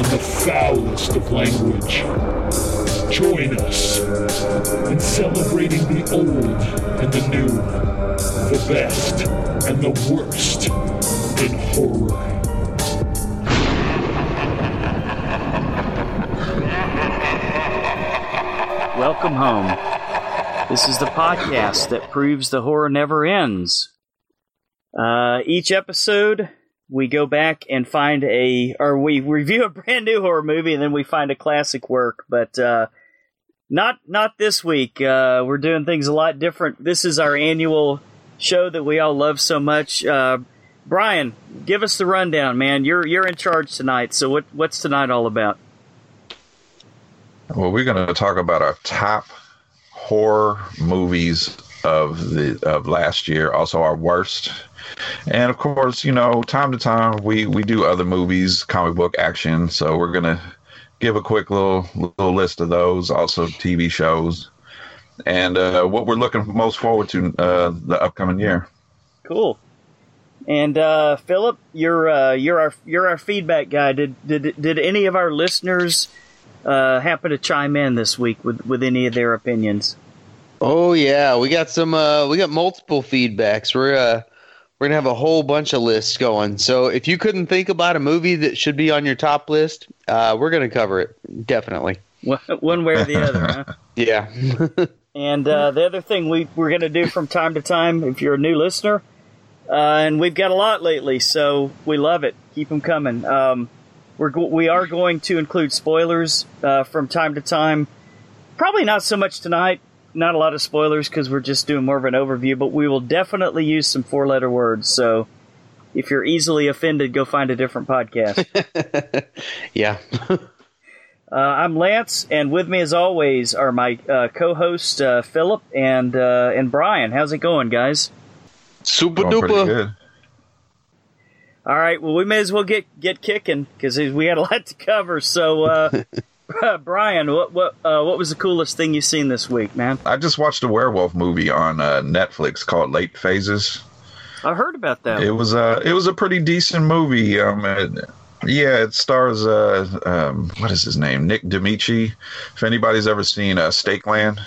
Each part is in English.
and the foulest of language. Join us in celebrating the old and the new, the best and the worst in horror. Welcome home. This is the podcast that proves the horror never ends. Uh, each episode, we go back and find a, or we review a brand new horror movie, and then we find a classic work. But uh, not not this week. Uh, we're doing things a lot different. This is our annual show that we all love so much. Uh, Brian, give us the rundown, man. You're you're in charge tonight. So what what's tonight all about? Well, we're going to talk about our top horror movies of the of last year, also our worst. And of course, you know, time to time we we do other movies, comic book action, so we're going to give a quick little little list of those, also TV shows. And uh, what we're looking most forward to uh, the upcoming year. Cool. And uh, Philip, you're uh, you're our you're our feedback guy. Did did did any of our listeners uh, happen to chime in this week with with any of their opinions? Oh yeah, we got some. Uh, we got multiple feedbacks. We're uh, we're gonna have a whole bunch of lists going. So if you couldn't think about a movie that should be on your top list, uh, we're gonna cover it definitely. One way or the other, huh? Yeah. And uh, the other thing we, we're going to do from time to time, if you're a new listener, uh, and we've got a lot lately, so we love it. Keep them coming. Um, we're go- we are going to include spoilers uh, from time to time. Probably not so much tonight. Not a lot of spoilers because we're just doing more of an overview, but we will definitely use some four letter words. So if you're easily offended, go find a different podcast. yeah. Uh, I'm Lance, and with me, as always, are my uh, co-host uh, Philip and uh, and Brian. How's it going, guys? Super Going duper. All right. Well, we may as well get get kicking because we had a lot to cover. So, uh, Brian, what what uh, what was the coolest thing you've seen this week, man? I just watched a werewolf movie on uh, Netflix called Late Phases. I heard about that. It was a it was a pretty decent movie. Um, it, yeah, it stars uh um what is his name Nick Damici. If anybody's ever seen uh, Stakeland,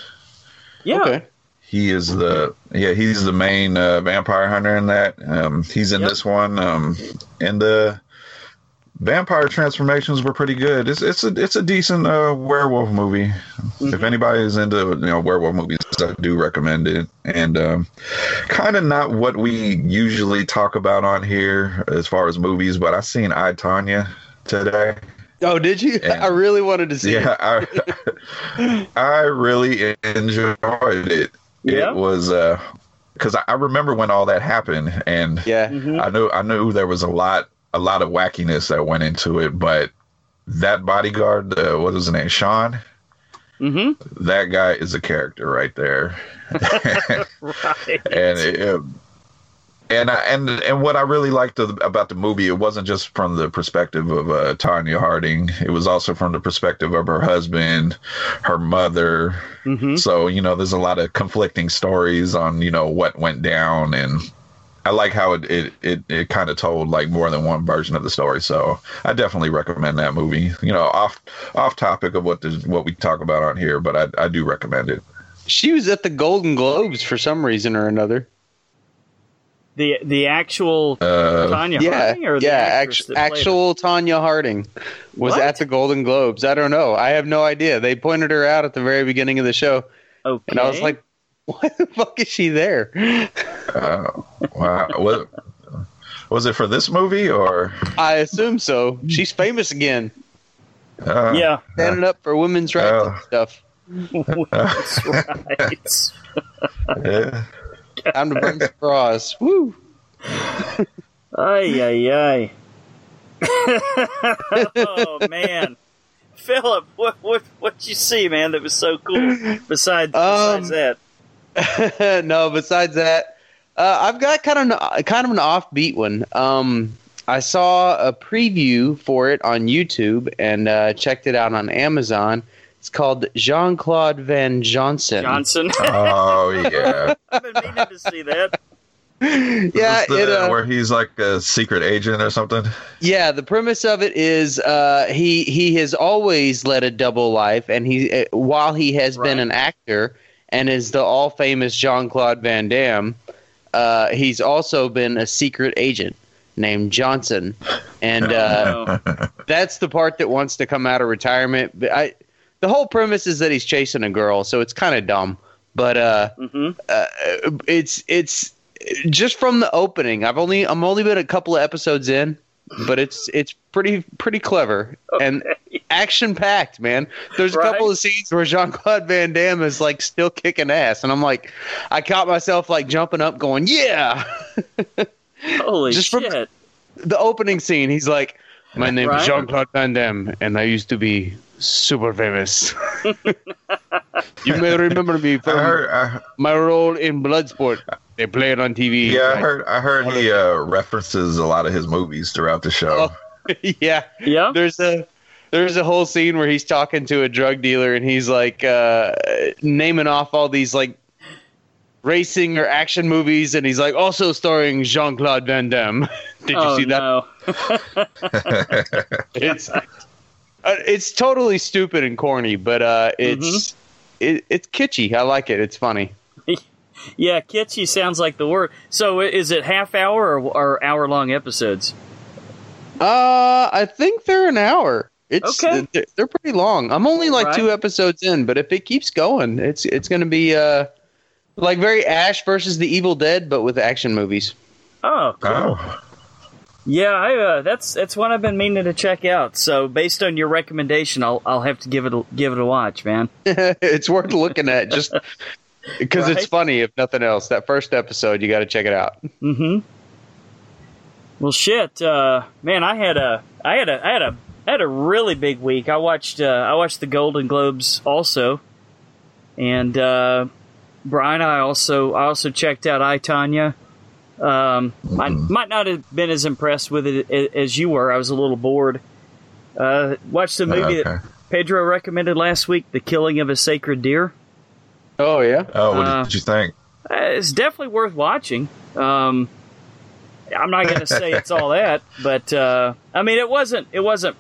yeah. Okay. he is the yeah he's the main uh, vampire hunter in that. Um, he's in Yep. this one. Um, and the vampire transformations were pretty good. It's it's a it's a decent uh, werewolf movie. If anybody is into you know werewolf movies, I do recommend it. And um, kind of not what we usually talk about on here as far as movies, but I seen I Tonya today. Oh, did you? Yeah. I really wanted to see. Yeah, I I really enjoyed it. Yeah? It was uh because I, remember when all that happened, and. Yeah. Mhm. I knew I knew there was a lot a lot of wackiness that went into it, but that bodyguard, uh, what is his name, Sean? Mm-hmm. That guy is a character right there, Right. and it, and I, and and what I really liked about the movie, it wasn't just from the perspective of uh, Tonya Harding. It was also from the perspective of her husband, her mother. Mhm. So you know, there's a lot of conflicting stories on you know what went down, and I like how it it it, it kind of told like more than one version of the story. So I definitely recommend that movie. You know, off off topic of what the what we talk about on here, but I I do recommend it. She was at the Golden Globes for some reason or another. The the actual Uh, Tonya yeah. Harding or yeah. actress Act- that played her? actual Tonya Harding was What? at the Golden Globes. I don't know. I have no idea. They pointed her out at the very beginning of the show, Okay. and I was like, "Why the fuck is she there?" uh, wow. What, was it for this movie or? I assume so. She's famous again, Uh, yeah, standing up for women's rights Oh. and stuff. that's right. yeah. Time to burn some bras. Woo! Ay ay ay. oh man, Philip, what what what you see, man? That was so cool. Besides, besides Um, that, no, besides that, uh, I've got kind of an, kind of an offbeat one. Um, I saw a preview for it on YouTube and uh, checked it out on Amazon. It's called Jean Claude Van Johnson. Johnson. Oh yeah. I've been meaning to see that. yeah, Is this it, uh, where he's like a secret agent or something. Yeah, the premise of it is uh, he he has always led a double life, and he uh, while he has been an actor and is the all famous Jean Claude Van Damme, uh, he's also been a secret agent named Johnson, and uh, that's the part that wants to come out of retirement. But I, the whole premise is that he's chasing a girl, so it's kind of dumb. But uh, hmm uh, it's it's just from the opening. I've only I'm only been a couple of episodes in, but it's it's pretty pretty clever and action packed, man. There's a couple of scenes where Jean Claude Van Damme is like still kicking ass, and I'm like, I caught myself like jumping up, going, yeah. Holy Just from- shit! the opening scene, he's like, my name Right. is Jean Claude Van Damme, and I used to be super famous. you may remember me I heard. I, my role in Bloodsport. They play it on TV. yeah, I heard. I heard he uh, references a lot of his movies throughout the show. yeah. Yeah. There's a there's a whole scene where he's talking to a drug dealer and he's like uh, naming off all these like racing or action movies and he's like also starring Jean Claude Van Damme. Did you oh see that? no. It's uh, it's totally stupid and corny, but uh, it's Mm-hmm. it, it's kitschy. I like it. It's funny. Yeah, kitschy sounds like the word. So is it half hour or, or hour long episodes? Uh, I think they're an hour. It's Okay. they're, they're pretty long. I'm only like Right. two episodes in, but if it keeps going, it's it's going to be uh like very Ash versus the Evil Dead, but with action movies. Oh, cool. oh, Yeah, I, uh, that's that's one I've been meaning to check out. So based on your recommendation, I'll I'll have to give it a, give it a watch, man. it's worth looking at just because Right. it's funny. If nothing else, that first episode you got to check it out. Mm-hmm. Well, shit, uh, man, I had a I had a I had a I had a really big week. I watched uh, I watched the Golden Globes also, and uh, Brian, I also I also checked out I Tonya. Um, I might not have been as impressed with it as you were. I was a little bored. Uh, watched the movie okay. that Pedro recommended last week, The Killing of a Sacred Deer. Oh yeah, Oh, what Uh, did you think? Uh, it's definitely worth watching. Um, I'm not going to say it's all that, but uh, I mean, it wasn't. It wasn't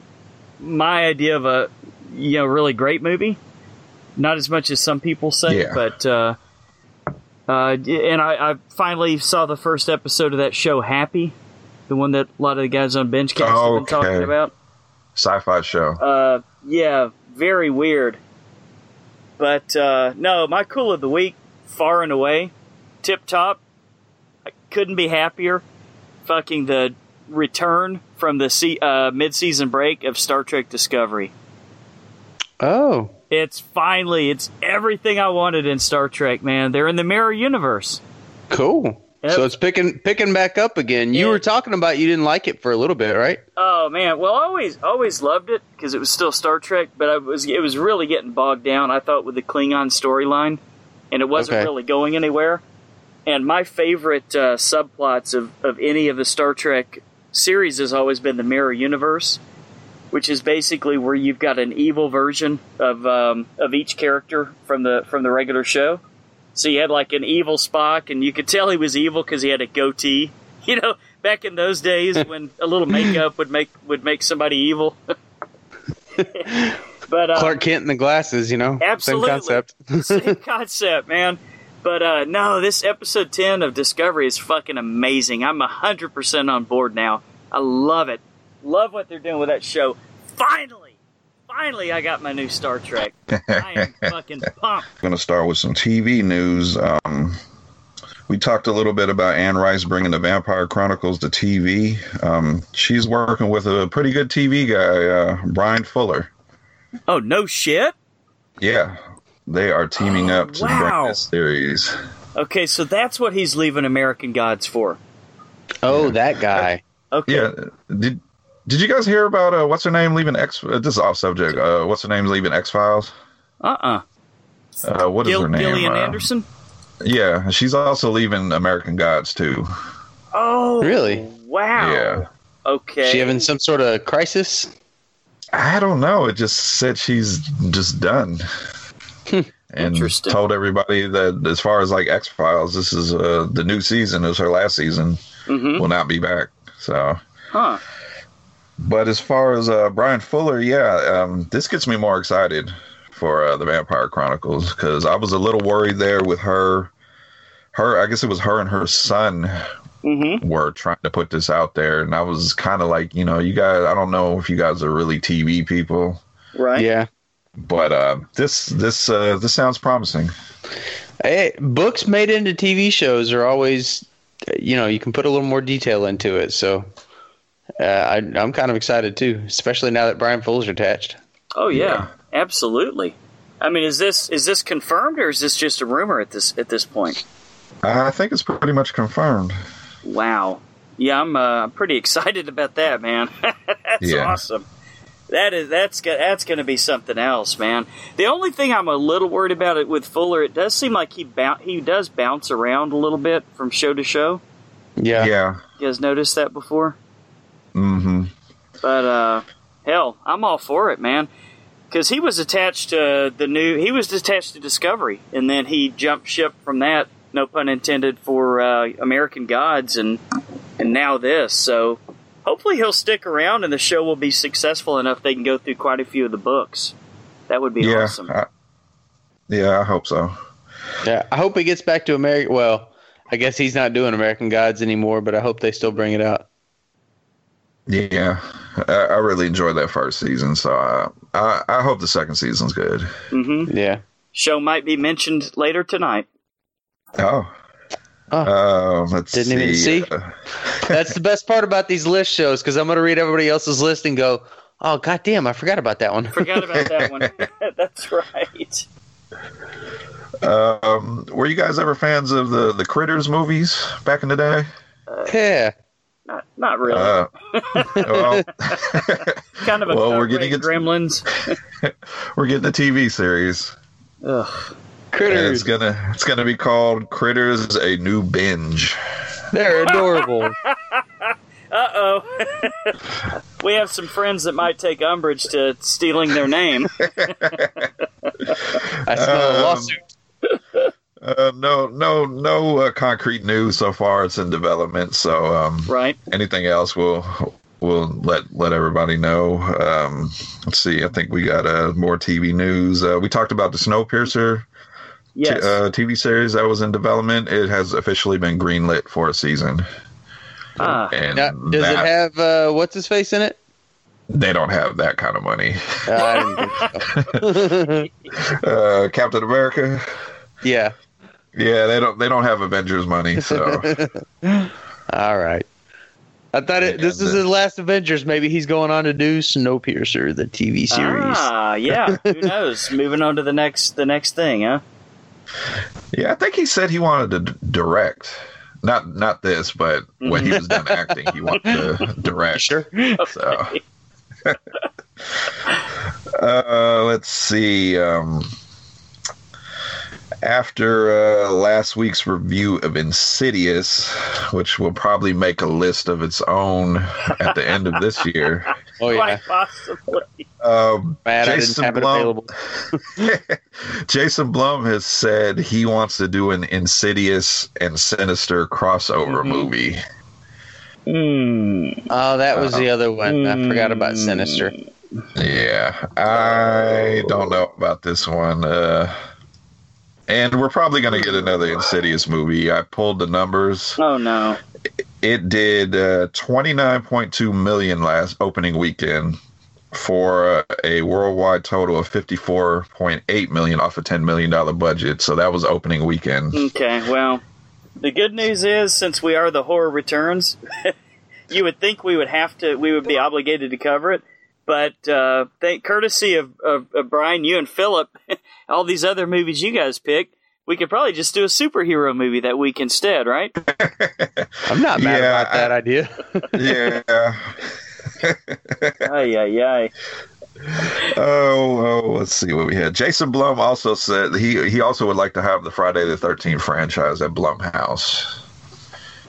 my idea of a you know really great movie. Not as much as some people say, Yeah. but uh, uh, and I, I finally saw the first episode of that show, Happy, the one that a lot of the guys on Benchcast have been talking about. Sci-fi show. Uh, yeah, very weird. But uh, no, my cool of the week, far and away, tip top. I couldn't be happier. Fucking the return from the se- uh, mid-season break of Star Trek Discovery. oh It's finally, it's everything I wanted in Star Trek, man. They're in the mirror universe. cool. Yep. So it's picking picking back up again. You Yeah. were talking about you didn't like it for a little bit, right? Oh man, well, I always always loved it because it was still Star Trek, but I was it was really getting bogged down. I thought with the Klingon storyline, and it wasn't Okay. really going anywhere. And my favorite uh, subplots of of any of the Star Trek series has always been the Mirror Universe, which is basically where you've got an evil version of um, of each character from the from the regular show. So you had like an evil Spock, and you could tell he was evil because he had a goatee. You know, back in those days when a little makeup would make would make somebody evil. but uh, Clark Kent and the glasses, you know, Absolutely. same concept. same concept, man. But uh, no, this episode ten of Discovery is fucking amazing. I'm hundred percent on board now. I love it. Love what they're doing with that show. Finally, finally, I got my new Star Trek. I am fucking pumped. I'm going to start with some TV news. Um, we talked a little bit about Anne Rice bringing the Vampire Chronicles to TV. Um, she's working with a pretty good TV guy, uh, Bryan Fuller. Oh no shit. Yeah, they are teaming up to wow. bring this series. Okay, so that's what he's leaving American Gods for. Oh, that guy. Okay. Yeah, did Did you guys hear about uh, what's her name leaving X? Uh, this is off subject. Uh, what's her name leaving X Files? Uh-uh. Uh, what is Gil- her name? Gillian Uh, Anderson? Yeah, she's also leaving American Gods too. Oh. Really? Wow. Yeah. Okay. She having some sort of crisis? I don't know. It just said she's just done. and Interesting. told everybody that as far as like X Files, this is uh, the new season. It was her last season. Mhm. Will not be back. So, Huh. But as far as uh, Bryan Fuller, yeah, um, this gets me more excited for uh, the Vampire Chronicles because I was a little worried there with her. Her, I guess it was her and her son Mm-hmm. were trying to put this out there, and I was kind of like, you know, you guys, I don't know if you guys are really TV people, Right. Yeah. but uh, this this uh, this sounds promising. Hey, books made into TV shows are always, you know, you can put a little more detail into it. So uh, I, I'm kind of excited too, especially now that Bryan Fuller's attached. Oh yeah, Yeah. absolutely. I mean, is this is this confirmed or is this just a rumor at this at this point? I think it's pretty much confirmed. Wow. Yeah, I'm uh, pretty excited about that, man. that's Yeah. awesome. That is that's go- that's going to be something else, man. The only thing I'm a little worried about it with Fuller, it does seem like he bou- he does bounce around a little bit from show to show. Yeah. Yeah. You guys noticed that before? Mm-hmm. But uh, hell, I'm all for it, man. Because he was attached to the new, he was attached to Discovery, and then he jumped ship from that. No pun intended for uh, American Gods, and and now this. So hopefully he'll stick around, and the show will be successful enough they can go through quite a few of the books. That would be Yeah. awesome. I, yeah, I hope so. Yeah. I hope he gets back to America. Well, I guess he's not doing American Gods anymore, but I hope they still bring it out. Yeah, I, I really enjoyed that first season, so I, I I hope the second season's good. hmm Yeah. Show might be mentioned later tonight. Oh. Oh. Uh, let's Didn't even see. see? Uh, That's the best part about these list shows because I'm going to read everybody else's list and go, oh, goddamn, I forgot about that one. Forgot about that one. That's right. um, were you guys ever fans of the the Critters movies back in the day? yeah. Not, not really. Uh, well, kind of a well, we're getting rate it- Gremlins. we're getting a TV series. Ugh. And Critters. it's gonna it's gonna be called Critters: A New Binge. They're adorable. Uh oh. we have some friends that might take umbrage to stealing their name. I smell a Um, lawsuit. Uh, no, no, no uh, concrete news so far. It's in development. So um, Right. anything else, we'll we'll let let everybody know. Um, let's see. I think we got uh, more TV news. Uh, we talked about the Snowpiercer t- uh, TV series that was in development. It has officially been greenlit for a season. ah. And Now, does it have uh, what's his face in it? They don't have that kind of money. Uh, I didn't think so. Uh, Captain America. yeah. Yeah, they don't. They don't have Avengers money. So All right. I thought it, this is his last Avengers. Maybe he's going on to do Snowpiercer, the TV series. Ah, yeah. Who knows? Moving on to the next the next thing, huh? yeah, I think he said he wanted to d- direct. Not not this, but when he was done acting, he wanted to direct. Sure. So, uh, let's see. Um, after uh, last week's review of Insidious, which will probably make a list of its own at the end of this year, Oh yeah. Quite possibly. um, Bad I didn't Jason Blum- Jason Blum has said he wants to do an Insidious and Sinister crossover Mhm. movie. Hmm. Oh, that was the other one. I forgot about Sinister. Yeah, I don't know about this one. Uh, and we're probably going to get another Insidious movie. I pulled the numbers. Oh no. It did uh, 29.2 million last opening weekend for uh, a worldwide total of 54.8 million off a 10 million dollar budget. So that was opening weekend. Okay, well, the good news is since we are the horror returns, you would think we would have to, we would be obligated to cover it. But uh, thank courtesy of, of, of Brian, you and Philip, all these other movies you guys picked, we could probably just do a superhero movie that week instead, right? I'm not mad Yeah, about that idea. yeah. Ay, ay, ay. Oh, oh, let's see what we had. Jason Blum also said he he also would like to have the Friday the Thirteenth franchise at Blumhouse.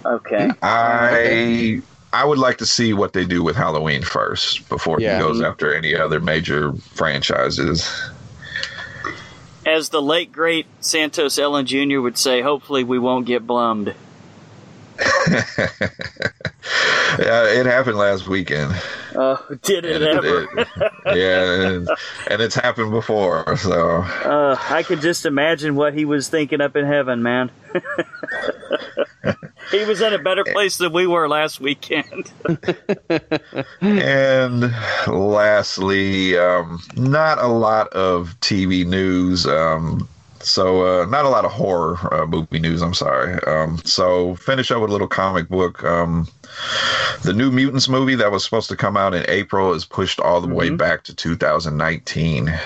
Okay. Hmm. I I would like to see what they do with Halloween first before Yeah. he goes after any other major franchises. As the late great Santos Ellen Jr. would say, hopefully we won't get blummed. Yeah, it happened last weekend. Uh, did it ever? It- yeah, and, and it's happened before. So Uh, I could just imagine what he was thinking up in heaven, man. he was in a better place than we were last weekend. And lastly, um, not a lot of TV news. Um, so, uh, not a lot of horror uh, movie news. I'm sorry. Um, so, finish up with a little comic book. Um, the New Mutants movie that was supposed to come out in April is pushed all the way back to 2019.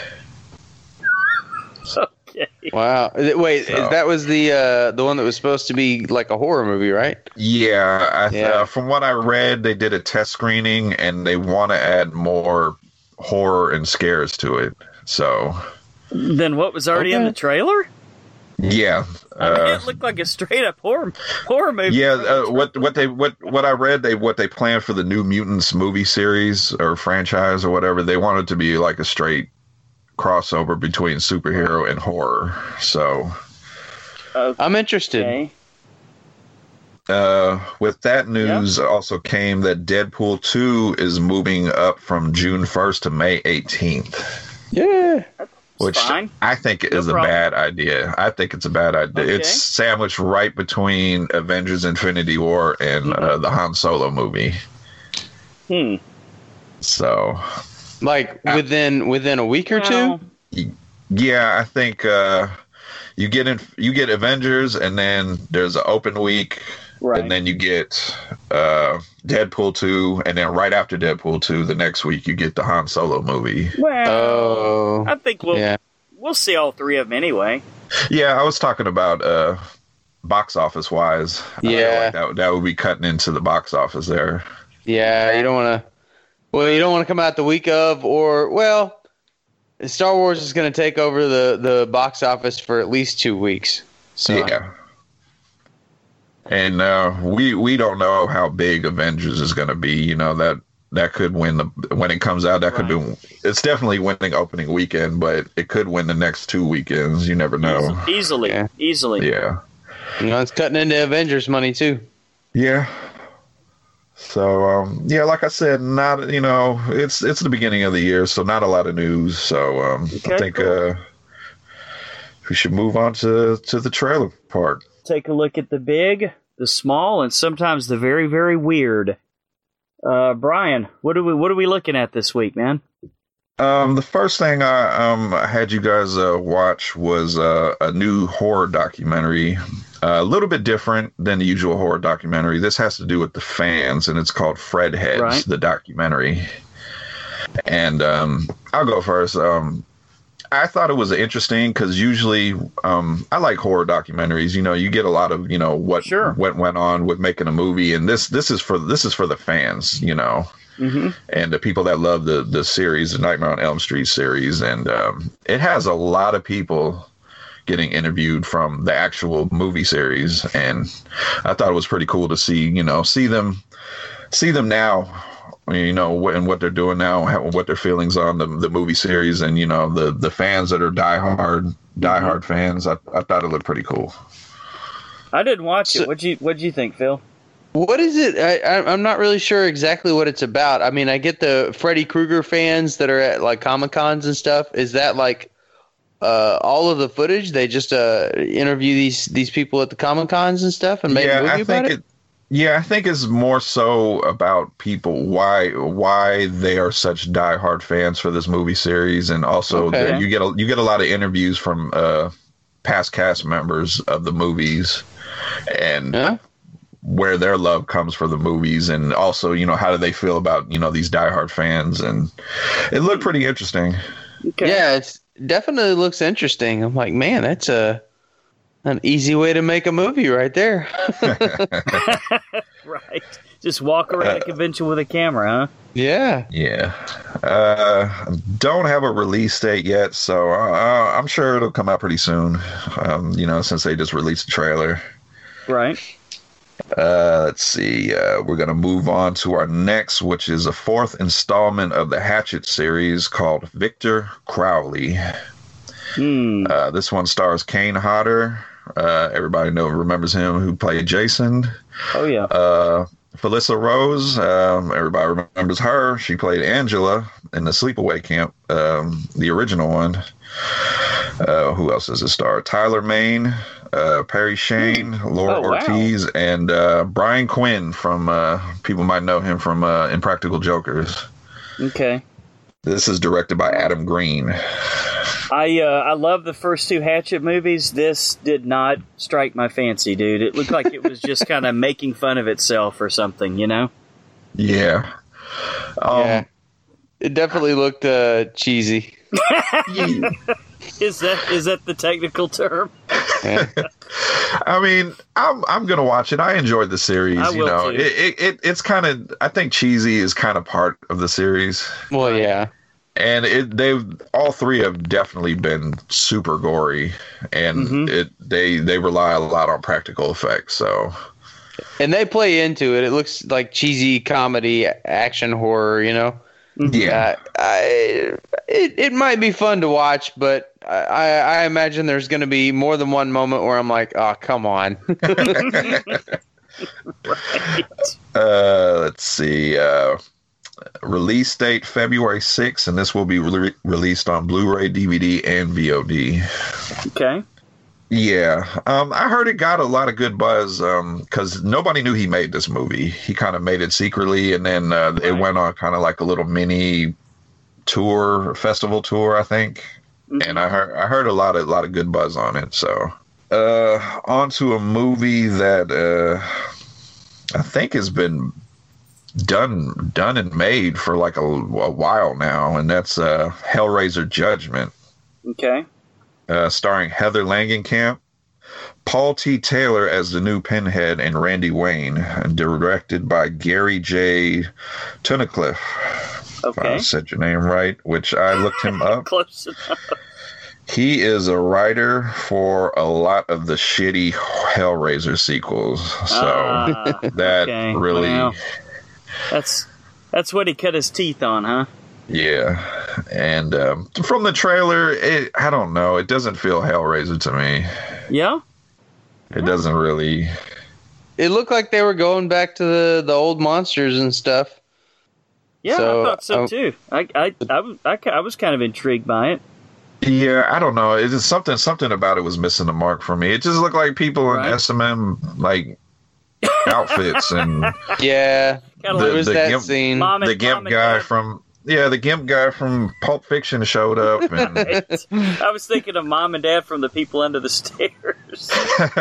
okay. Wow. Wait, So- that was the uh, the one that was supposed to be like a horror movie, right? Yeah, I, Yeah. Uh, from what I read, they did a test screening and they want to add more horror and scares to it. So, Then what was already in the trailer? yeah. I mean, uh, it looked like a straight up horror horror movie. Yeah, uh, what what they what what I read they what they planned for the New Mutants movie series or franchise or whatever they wanted to be like a straight crossover between superhero and horror. So I'm interested. Okay. uh, with that news also came that Deadpool two is moving up from June first to May eighteenth, Yeah. Which fine. I think No is a bad idea. I think it's a bad idea. Okay. It's sandwiched right between Avengers: Infinity War and Mm-hmm. uh, the Han Solo movie. Hmm. So Like within within a week or Well, two. Yeah, I think uh, you get in, you get Avengers, and then there's an open week, Right. and then you get uh, Deadpool two, and then right after Deadpool two, the next week you get the Han Solo movie. well, Oh. I think we'll yeah. we'll see all three of them anyway. Yeah, I was talking about uh, box office wise. Yeah. like that that would be cutting into the box office there. Yeah, you don't want to. Well, you don't want to come out the week of, or well, Star Wars is going to take over the the box office for at least two weeks. So Yeah. And uh, we we don't know how big Avengers is going to be. You know that that could win the when it comes out. That could be. It's definitely winning opening weekend, but it could win the next two weekends. You never know. Easily, Yeah. easily. Yeah. you know, it's cutting into Avengers money too. Yeah. So um, yeah, like I said, not you know it's it's the beginning of the year, so not a lot of news. So um, Okay, I think cool. uh, we should move on to to the trailer part. Take a look at the big, the small, and sometimes the very, very weird. Uh, Brian, what are we what are we looking at this week, man? Um, the first thing I um had you guys uh, watch was uh, a new horror documentary, uh, a little bit different than the usual horror documentary. This has to do with the fans, and it's called Fred Heads, Right. the documentary. And um, I'll go first. Um, I thought it was interesting because usually um, I like horror documentaries. You know, you get a lot of you know what Sure. what went on with making a movie, and this this is for this is for the fans. You know Mm-hmm. and the people that love the the series, the Nightmare on Elm Street series, and um, it has a lot of people getting interviewed from the actual movie series, and I thought it was pretty cool to see, you know, see them, see them now, you know, what and what they're doing now, how, what their feelings on the the movie series, and you know, the the fans that are diehard diehard fans. I, I thought it looked pretty cool. I didn't watch So- it. What'd you What'd you think, Phil? What is it? I, I, I'm not really sure exactly what it's about. I mean, I get the Freddy Krueger fans that are at like Comic Cons and stuff. Is that like uh, all of the footage? They just uh, interview these these people at the Comic Cons and stuff and make a movie I about think it. it. Yeah, I think it's more so about people why why they are such diehard fans for this movie series, and also Okay. that you get a, you get a lot of interviews from uh, past cast members of the movies, and Huh? where their love comes for the movies, and also you know how do they feel about you know these diehard fans, and it looked pretty interesting. Okay. Yeah, it's definitely looks interesting. I'm like, man, that's a An easy way to make a movie right there. right. Just walk around a convention with a camera, huh? yeah. Yeah. Uh, don't have a release date yet, so uh, I'm sure it'll come out pretty soon. Um, you know, since they just released the trailer. Right. Uh, let's see. Uh, we're going to move on to our next, which is a fourth installment of the Hatchet series called Victor Crowley. Hmm. Uh, this one stars Kane Hodder. Uh, everybody know remembers him who played Jason. Oh yeah. Uh, Felissa Rose, um, everybody remembers her. She played Angela in the Sleepaway Camp, um, the original one. Uh, who else is a star? Tyler Mane, uh, Parry Shen, Laura Oh, wow. Ortiz, and uh, Brian Quinn from uh, people might know him from uh, Impractical Jokers. Okay. This is directed by Adam Green. I uh, I love the first two Hatchet movies. This did not strike my fancy, dude. It looked like it was just kind of making fun of itself or something, you know? Yeah. Um, yeah. It definitely looked uh, cheesy. Is that is that the technical term? I mean, I'm I'm gonna watch it. I enjoyed the series. I you will know, too. it, it, it it's kind of. I think cheesy is kind of part of the series, well, yeah. and it they've all three have definitely been super gory, and Mhm. it they they rely a lot on practical effects. So And they play into it. It looks like cheesy comedy, action horror, you know? yeah, Uh, I, it, it might be fun to watch, but I, I I imagine there's going to be more than one moment where I'm like, oh, come on. uh, let's see. Uh, release date February 6th, and this will be re- released on Blu-ray, DVD, and VOD. Okay. Yeah, um, I heard it got a lot of good buzz because nobody knew he made this movie. He kind of made it secretly, and then uh, it went on kind of like a little mini tour, festival tour, I think. Mhm. And I heard I heard a lot of lot of good buzz on it. So, uh, on to a movie that uh, I think has been done done and made for like a, a while now, and that's uh, Hellraiser Judgment Okay. uh, starring Heather Langenkamp, Paul T. Taylor as the new Pinhead, and Randy Wayne, and directed by Gary J. Tunnicliffe. If I said your name right, which I looked him up. Close enough. He is a writer for a lot of the shitty Hellraiser sequels. So Ah, that okay. really, Well, that's that's what he cut his teeth on, huh? yeah. And um, from the trailer, it, I don't know. It doesn't feel Hellraiser to me. Yeah. It doesn't really. it looked like they were going back to the, the old monsters and stuff. Yeah, So, I thought so um, too. I I, I, was, I, I was kind of intrigued by it. Yeah, I don't know. It's just something something about it was missing the mark for me. It just looked like people in Right. SMM like outfits and Yeah. The- There was the that gimp- scene. Mom the gimp guy Dad. from yeah, the gimp guy from Pulp Fiction showed up and I was thinking of mom and dad from the people under the stairs.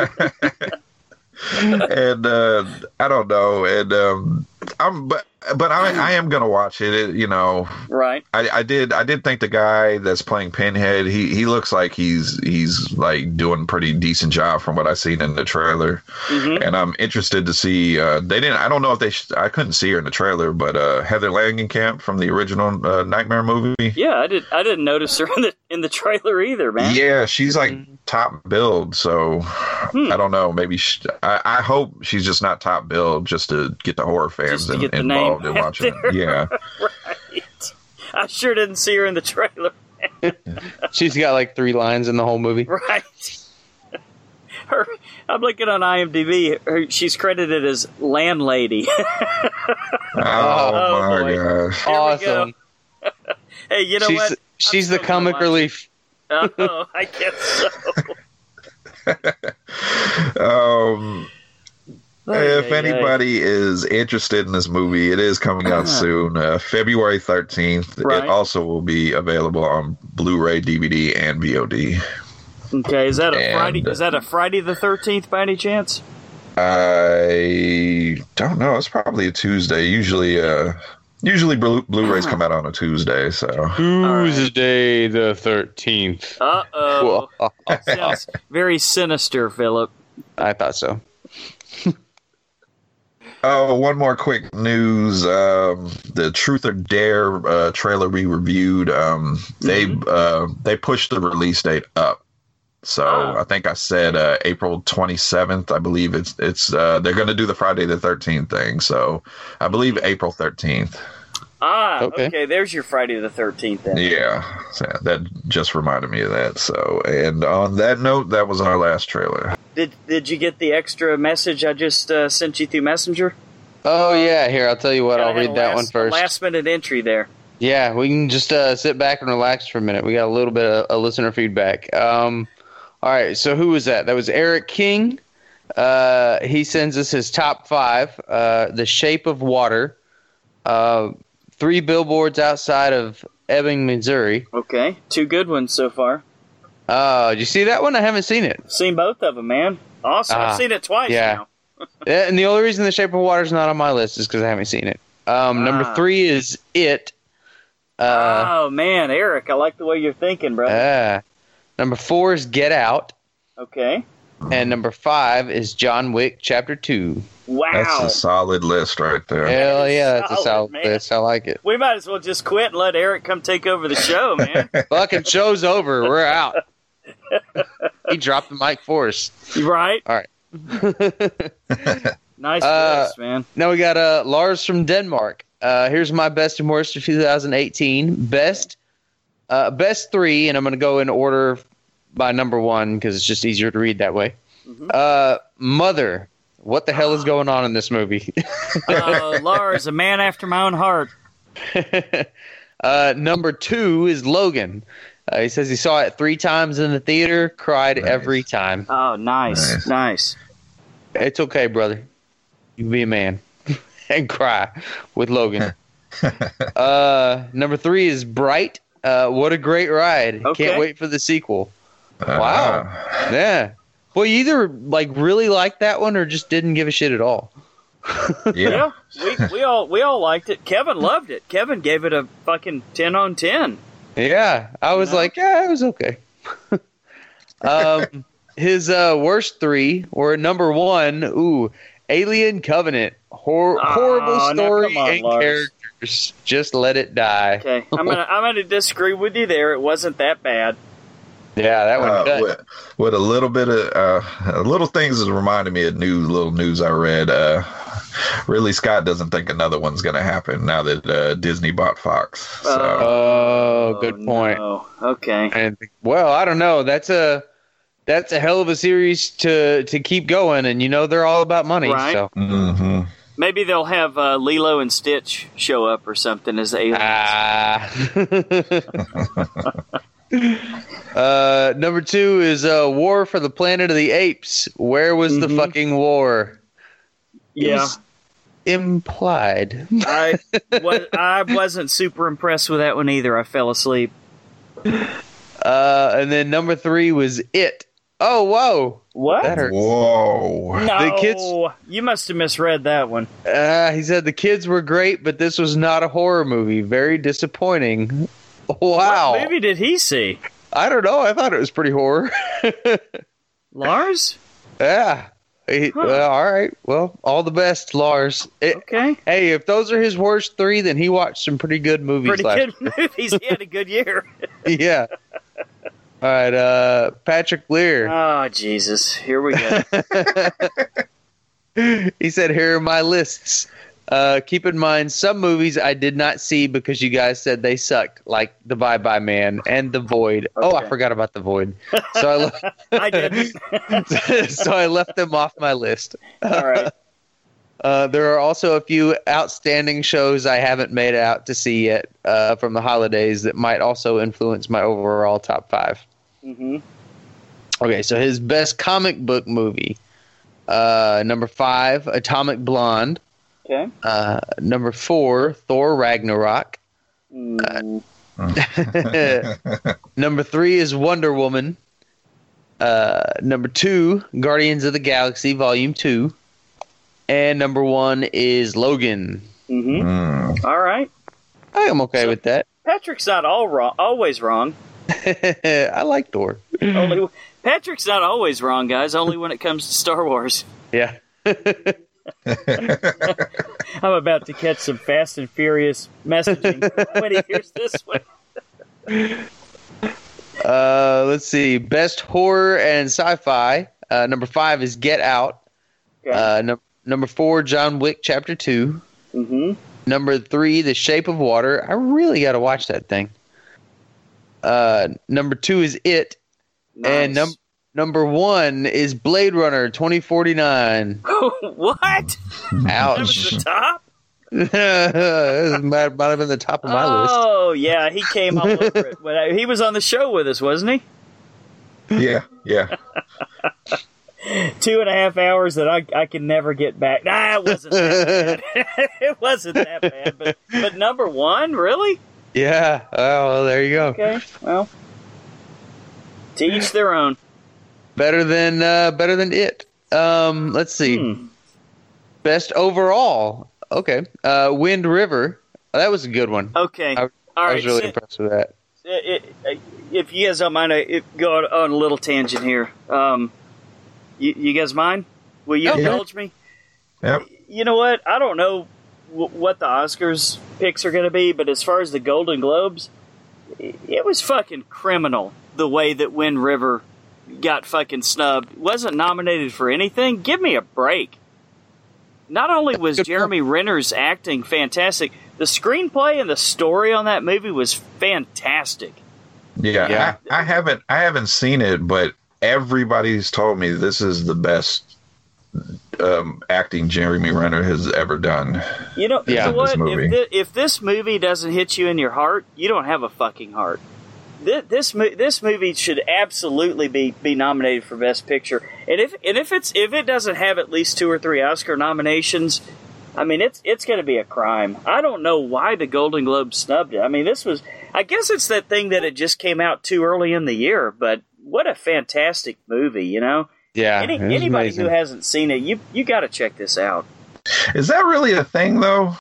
and uh I don't know. And um I'm but but I I am gonna watch it. it you know, right. I, I did I did think the guy that's playing Pinhead, he he looks like he's he's like doing a pretty decent job from what I've seen in the trailer. hmm and I'm interested to see. Uh, they didn't. I don't know if they. Sh- I couldn't see her in the trailer, but uh, Heather Langenkamp from the original uh, Nightmare movie. Yeah, I did. I didn't notice her in the in the trailer either, man. Yeah, she's like top build. So Hmm. I don't know. Maybe sh I, I hope she's just not top build, just to get the horror fans in, the involved name in watching. there. it. Yeah, Right. I sure didn't see her in the trailer. She's got like three lines in the whole movie. Right. Her, I'm looking on IMDb. Her, she's credited as landlady. Oh, Oh, my boy. gosh. Here awesome. hey, you know she's what? she's the still gonna comic watch relief. Oh, I guess so. Um, if Ay, ay, ay. anybody is interested in this movie, it is coming out soon, uh, February 13th. Right. It also will be available on Blu-ray, DVD, and VOD. Okay, is that a And- Friday? Is that a Friday the thirteenth by any chance? I don't know. It's probably a Tuesday. Usually, uh, Usually Blu- Blu-rays come out on a Tuesday, so Tuesday the thirteenth. Uh oh. Sounds very sinister, Philip. I thought so. Oh, one more quick news. Um, the Truth or Dare uh, trailer we reviewed. Um, they uh, they pushed the release date up. So Ah. I think I said uh, April 27th. I believe it's it's uh, they're going to do the Friday the 13th thing. So I believe April 13th. Ah, Okay. okay. There's your Friday the Thirteenth. Then. Yeah, so that just reminded me of that. So and on that note, that was our last trailer. Did Did you get the extra message I just uh, sent you through Messenger? Oh yeah, here I'll tell you what. I'll read that last- one first. Last minute entry there. Yeah, we can just uh, sit back and relax for a minute. We got a little bit of, of listener feedback. Um, all right, so who was that? That was Eric King. Uh, he sends us his top five. Uh, the Shape of Water. Uh, three billboards outside of Ebbing, Missouri. Okay, two good ones so far. Uh, did you see that one? I haven't seen it. Seen both of them, man. Awesome. Ah, I've seen it twice yeah. now. Yeah, and the only reason The Shape of Water is not on my list is because I haven't seen it. Um, number Ah. three is It. Uh, oh man, Eric, I like the way you're thinking, bro. Number four is Get Out. okay. And number five is John Wick Chapter Two. Wow. That's a solid list right there. Hell yeah, that's a solid, solid man. list. I like it. we might as well just quit and let Eric come take over the show, man. Fucking show's over. We're out. he dropped the mic for us. You right? All right. Nice Uh, list, man. Now we got uh, Lars from Denmark. Uh, here's my best and worst of 2018. Best, uh, best three, and I'm going to go in order by number one because it's just easier to read that way. Mhm. Uh, Mother. What the hell is going on in this movie? Oh, Lars, a man after my own heart. uh, number two is Logan. Uh, he says he saw it three times in the theater, cried Nice. every time. Oh, nice, Nice. nice. It's okay, brother. You can be a man and cry with Logan. uh, number three is Bright. Uh, what a great ride! Okay. Can't wait for the sequel. Uh, Wow. Yeah. Well, you either like really liked that one or just didn't give a shit at all. yeah. Yeah, we, we all we all liked it. Kevin loved it. Kevin gave it a fucking ten on ten. Yeah, I was No. like, yeah, it was okay. um, his uh, worst three were number one. Ooh, Alien Covenant. Hor- Oh, horrible now story come on, and Lars. characters. Just let it die. Okay, I'm gonna I'm gonna disagree with you there. It wasn't that bad. Yeah, that one. Uh, with, with a little bit of uh, little things that reminded me of new little news I read. Uh, Ridley Scott doesn't think another one's going to happen now that uh, Disney bought Fox. So Uh, Oh, good point. No. Okay. And well, I don't know. That's a that's a hell of a series to to keep going, and you know they're all about money. Right. So mhm. Maybe they'll have uh, Lilo and Stitch show up or something as aliens. ah. uh, number two is uh, War for the Planet of the Apes. Where was the Mhm. fucking war? Yeah, implied. I was, I wasn't super impressed with that one either. I fell asleep. Uh, and then number three was It. Oh, whoa. What? That hurts. Whoa. no, The kids- you must have misread that one. Uh, he said the kids were great, but this was not a horror movie. Very disappointing. Wow. What movie did he see? I don't know. I thought it was pretty horror. Lars? yeah. He- Huh. well, all right. Well, all the best, Lars. It- Okay. hey, if those are his worst three, then he watched some pretty good movies Pretty last good movies. He had a good year. yeah. All right. Uh, Patrick Lear. Oh, Jesus. Here we go. he said, "Here are my lists. Uh, keep in mind, some movies I did not see because you guys said they sucked, like The Bye Bye Man and The Void. Oh, I forgot about The Void, so I left, I didn't. so I left them off my list. All right. Uh, there are also a few outstanding shows I haven't made out to see yet uh, from the holidays that might also influence my overall top five. Hmm Okay, so his best comic book movie. Uh, number five, Atomic Blonde. Okay. Uh, number four, Thor Ragnarok. Mm, number three is Wonder Woman. Uh, number two, Guardians of the Galaxy Volume Two. And number one is Logan. Mm-hmm. Mm. All right. I am okay with that. Patrick's not all wrong, always wrong. I like Thor. Only Patrick's not always wrong, guys. Only when it comes to Star Wars. Yeah. I'm about to catch some Fast and Furious messaging when he hears this one. Uh, let's see. Best horror and sci-fi. Uh, number five is Get Out. Okay. Uh, num- number four, John Wick Chapter Two. mm-hmm. Number three, The Shape of Water. I really got to watch that thing. Uh, number two is It, and num- number one is Blade Runner 2049. what? That was Ouch. the top. This might, might have been the top of my list. oh yeah, he came all over it. I, he was on the show with us, wasn't he? Yeah, yeah. Two and a half hours that I I can never get back. Nah, it wasn't. That bad. it wasn't that bad. But but number one, really? Yeah. Oh, well, there you go. Okay. Well, to each their own. Better than uh, better than it. Um, let's see. Hmm. Best overall. Okay. Uh, Wind River. Oh, that was a good one. Okay. I- all I right. was really so- impressed with that. it, it, if you guys don't mind, I go on, on a little tangent here. Um, you, you guys mind? Will you Okay. indulge me? Yep. You know what? I don't know w- what the Oscars picks are going to be, but as far as the Golden Globes, it was fucking criminal the way that Wind River got fucking snubbed. Wasn't nominated for anything. Give me a break. Not only was Jeremy Renner's acting fantastic, the screenplay and the story on that movie was fantastic. Yeah, Yeah. I, I haven't I haven't seen it, but everybody's told me this is the best um, acting Jeremy Renner has ever done. You know, Yeah. you know This what? If, thi- if this movie doesn't hit you in your heart, you don't have a fucking heart. This this, mo- this movie should absolutely be, be nominated for Best Picture, and if and if it's if it doesn't have at least two or three Oscar nominations, I mean it's it's going to be a crime. I don't know why the Golden Globe snubbed it. I mean this was I guess it's that thing that it just came out too early in the year, but what a fantastic movie, you know. Yeah. Any, anybody amazing. who hasn't seen it, you you got to check this out. Is that really a thing though?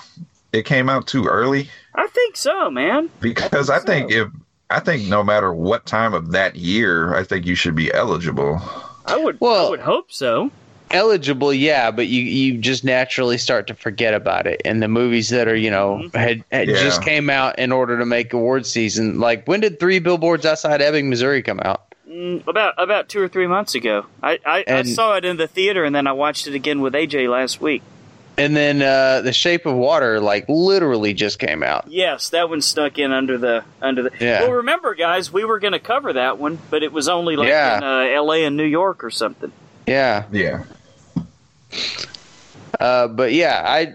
It came out too early I think so, man. because I think if I think no matter what time of that year, I think you should be eligible. I would Well- I would hope so. eligible, yeah, but you you just naturally start to forget about it. And the movies that are you know Mm-hmm. had, had Yeah. just came out in order to make award season. Like when did Three Billboards Outside Ebbing, Missouri come out? Mm, about about two or three months ago. I, I, I saw it in the theater and then I watched it again with AJ last week. And then uh, The Shape of Water, like literally just came out. Yes, that one stuck in under the under the. Yeah. Well, remember, guys, we were going to cover that one, but it was only like Yeah. in uh, L.A. and New York or something. Yeah, Yeah. uh, but yeah, I.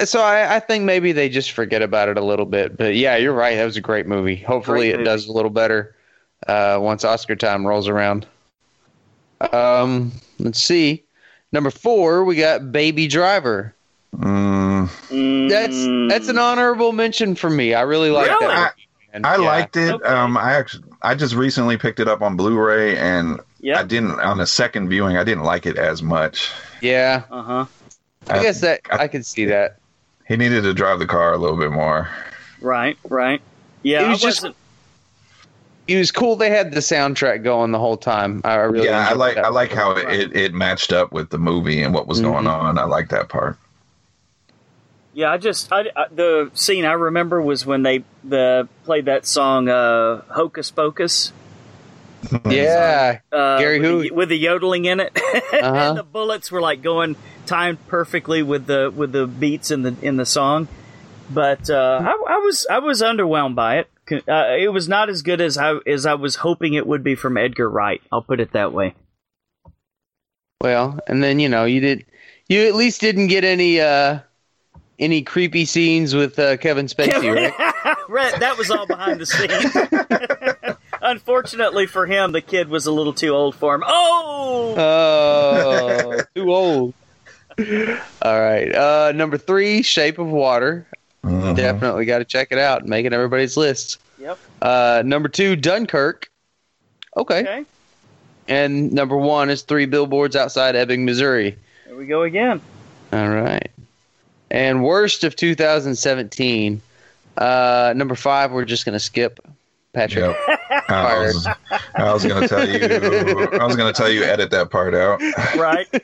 uh, So I, I think maybe they just forget about it a little bit, but yeah, you're right. That was a great movie. Hopefully, Great it does a little better uh, once Oscar time rolls around. Um, let's see. Number four, we got Baby Driver. Mm, That's that's an honorable mention for me. I really like Really? that. movie, man. I Yeah. liked it. Okay. Um, I actually I just recently picked it up on Blu-ray, and I didn't on a second viewing. I didn't like it as much. Yeah, Uh huh. I guess that I could see that. He needed to drive the car a little bit more. Right. Right. Yeah. It I was just- wasn't. It was cool. They had the soundtrack going the whole time. I really yeah, I like. I like how it, it, it matched up with the movie and what was going Mhm. on. I like that part. Yeah, I just I, I, the scene I remember was when they the played that song uh, "Hocus Pocus." Yeah, uh, Gary with Hu- the, with the yodeling in it, Uh-huh. and the bullets were like going timed perfectly with the with the beats in the in the song. But uh, I, I was I was underwhelmed by it. Uh, it was not as good as I as I was hoping it would be from Edgar Wright. I'll put it that way. Well, and then you know you did you at least didn't get any uh any creepy scenes with uh, Kevin Spacey, right? Right, that was all behind the scenes. Unfortunately for him, the kid was a little too old for him. Oh, Oh, too old. All right, uh, number three, Shape of Water. Mhm. Definitely got to check it out. Making everybody's list. Yep. Uh, number two, Dunkirk. Okay. okay. And number one is Three Billboards Outside Ebbing, Missouri. There we go again. All right. And worst of 2017. Uh, number five, we're just gonna skip. Patrick. Yep. I was, I was gonna tell you. I was gonna tell you edit that part out. Right?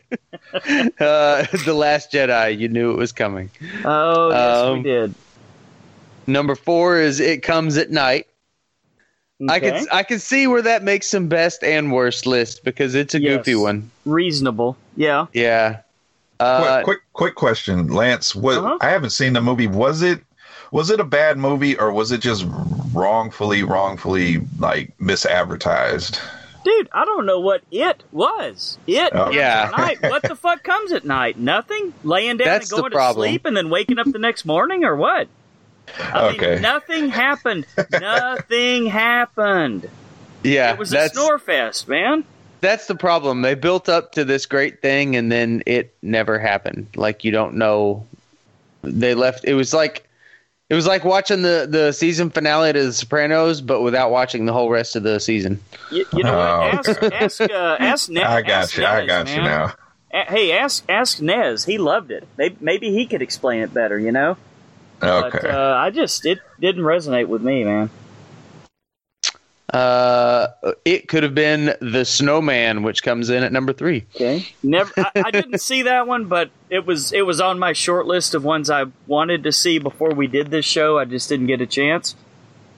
Uh, the Last Jedi. You knew it was coming. Oh, yes, Um, we did. Number four is It Comes at Night. I can I can see where that makes some best and worst list because it's a Yes. goofy one. Reasonable. Yeah. Yeah. Uh, quick, quick, quick question, Lance. What Uh-huh. I haven't seen the movie. Was it was it a bad movie or was it just wrongfully, wrongfully like misadvertised? Dude, I don't know what it was. It Oh. Yeah. night. What the fuck comes at night? Nothing? Laying down That's and going to sleep and then waking up the next morning or what? I Okay. mean, nothing happened. nothing happened. yeah, It was a that's snore fest, man. that's the problem. They built up to this great thing and then it never happened. Like you don't know. They left. It was like it was like watching the the season finale to The Sopranos, but without watching the whole rest of the season. You, you know Oh, what? Ask, ask, uh, ask Nez. I got ask you. I Nez, got you now. A- hey, ask ask Nez. He loved it. Maybe, maybe he could explain it better. You know. Okay. But uh, I just it didn't resonate with me, man. Uh, it could have been The Snowman, which comes in at number three. Okay. Never. I, I didn't see that one, but it was it was on my short list of ones I wanted to see before we did this show. I just didn't get a chance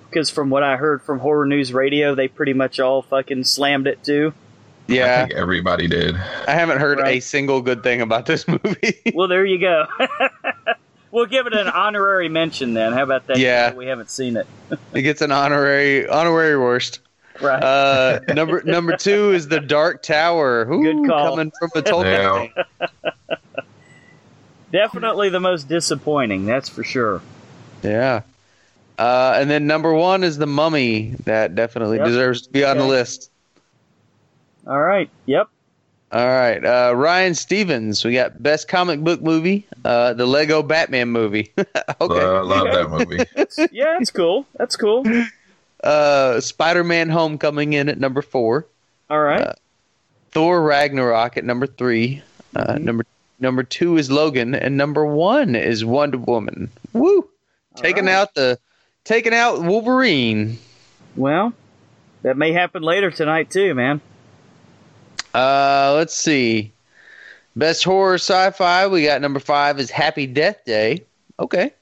because from what I heard from Horror News Radio, they pretty much all fucking slammed it too. I Yeah, think everybody did. I haven't heard a single good thing about this movie. Well, there you go. we'll give it an honorary mention then. How about that? Yeah. We haven't seen it. it gets an honorary honorary worst. Right. Uh, number number two is the Dark Tower. Ooh, Good call. Coming from the Tolkien. Yeah. Definitely the most disappointing. That's for sure. Yeah. Uh, and then number one is the Mummy. That definitely Yep. deserves to be on the list. All right. Yep. All right, uh, Ryan Stevens. We got best comic book movie, uh, the Lego Batman movie. okay. Uh, love that movie. Yeah, it's cool. That's cool. Uh, Spider-Man: Homecoming in at number four. All right. Uh, Thor: Ragnarok at number three. Uh, Mhm. Number number two is Logan, and number one is Wonder Woman. Woo! Taking right. out the taking out Wolverine. Well, that may happen later tonight too, man. Uh, let's see. Best horror sci-fi. We got number five is Happy Death Day. Okay.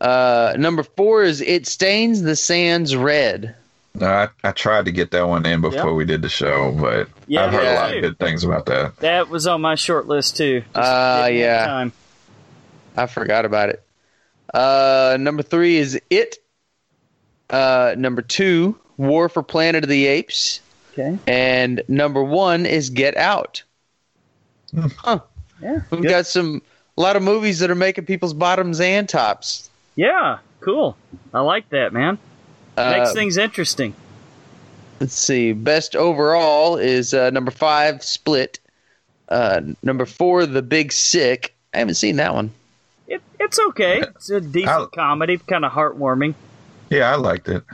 Uh, number four is It Stains the Sands Red. No, I, I tried to get that one in before we did the show, but Yeah, I've heard yeah, a lot too. of good things about that. That was on my short list too. Uh, yeah. Time. I forgot about it. Uh, number three is It. Uh, number two, War for Planet of the Apes. Okay. And number one is Get Out. Hmm. Huh. Yeah. We've good. got some a lot of movies that are making people's bottoms and tops. Yeah. Cool. I like that, man. Makes Uh, things interesting. Let's see. Best overall is uh, number five, Split. Uh, number four, The Big Sick. I haven't seen that one. It, it's okay. It's a decent I'll- comedy, kind of heartwarming. Yeah, I liked it.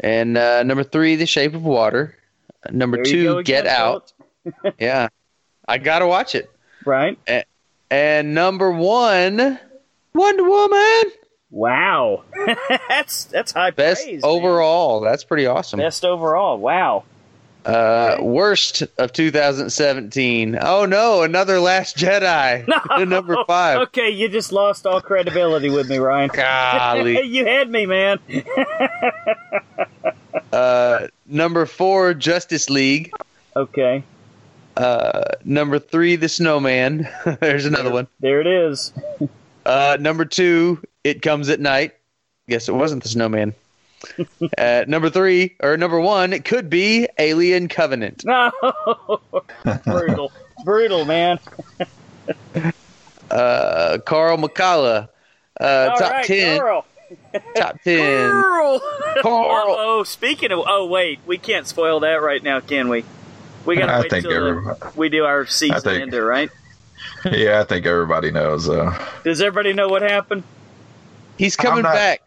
And uh, number three, The Shape of Water. Number There two, Get Out. yeah, I gotta watch it. Right. And number one, Wonder Woman. Wow. that's that's high Best praise. man. overall. That's pretty awesome. Best overall. Wow. Uh, worst of 2017. Oh no, another Last Jedi. No. number five. Okay, you just lost all credibility with me, Ryan. Golly. you had me, man. Uh, number four, Justice League. Okay. Uh, number three, The Snowman. There's another one. There it is. Uh, number two, It Comes at Night. Guess it wasn't The Snowman. uh, number three, or number one, it could be Alien Covenant. No. Brutal. Brutal, man. Uh, Carl McCullough. Uh, All top right, ten. Carl. Top ten. Carl. Carl. Oh, speaking of, oh wait, we can't spoil that right now, can we? We gotta I wait think till we do our season think- ender, right? Yeah, I think everybody knows. Uh, Does everybody know what happened? He's coming not- back.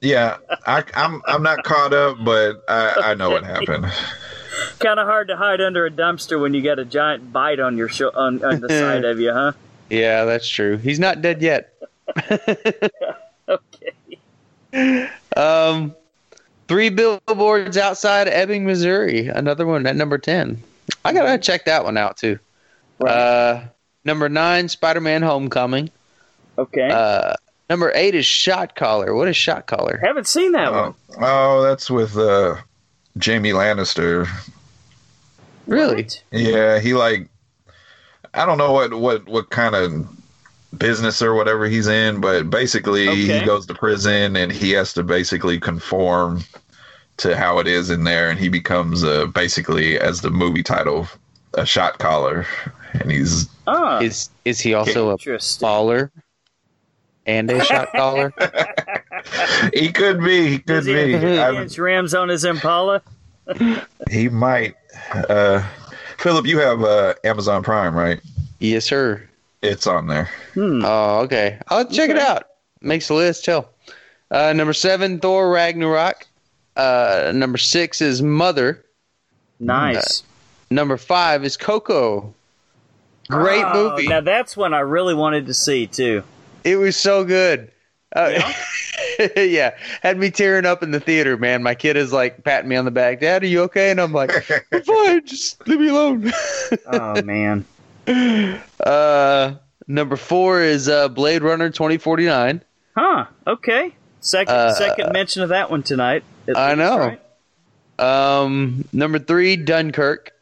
Yeah, I, I'm I'm not caught up, but I, I know what happened. Kind of hard to hide under a dumpster when you got a giant bite on your sho- on, on the side of you, huh? Yeah, that's true. He's not dead yet. Okay. Um, three billboards outside Ebbing, Missouri. Another one at number ten. I gotta check that one out too. Uh, number nine, Spider-Man: Homecoming. Okay. Uh, number eight is Shot Caller. What is Shot Caller? Haven't seen that one. Oh, oh, that's with uh, Jamie Lannister. Really? What? Yeah, he like I don't know what what what kind of business or whatever he's in, but basically Okay. he goes to prison and he has to basically conform to how it is in there, and he becomes uh, basically as the movie title a shot caller, and he's Ah, Is is he also a interesting. baller and a shot caller? he could be he could he be have I- 50 inch rims on his Impala? he might. Uh, Philip, you have uh, Amazon Prime, right? yes, sir. It's on there. Hmm. Oh, okay. I'll check it out. Makes the list. Tell. Uh, number seven, Thor Ragnarok. Uh, number six is Mother. Nice. Number five is Coco. Great Oh, movie. Now that's one I really wanted to see too. It was so good. Uh, yeah? had me tearing up in the theater, man. My kid is like patting me on the back. Dad, are you okay? And I'm like, I'm fine. Just leave me alone. Oh man. uh, number four is uh, Blade Runner 2049. Huh. Okay. Second Uh, second mention of that one tonight. I least, know. right? Um, number three, Dunkirk.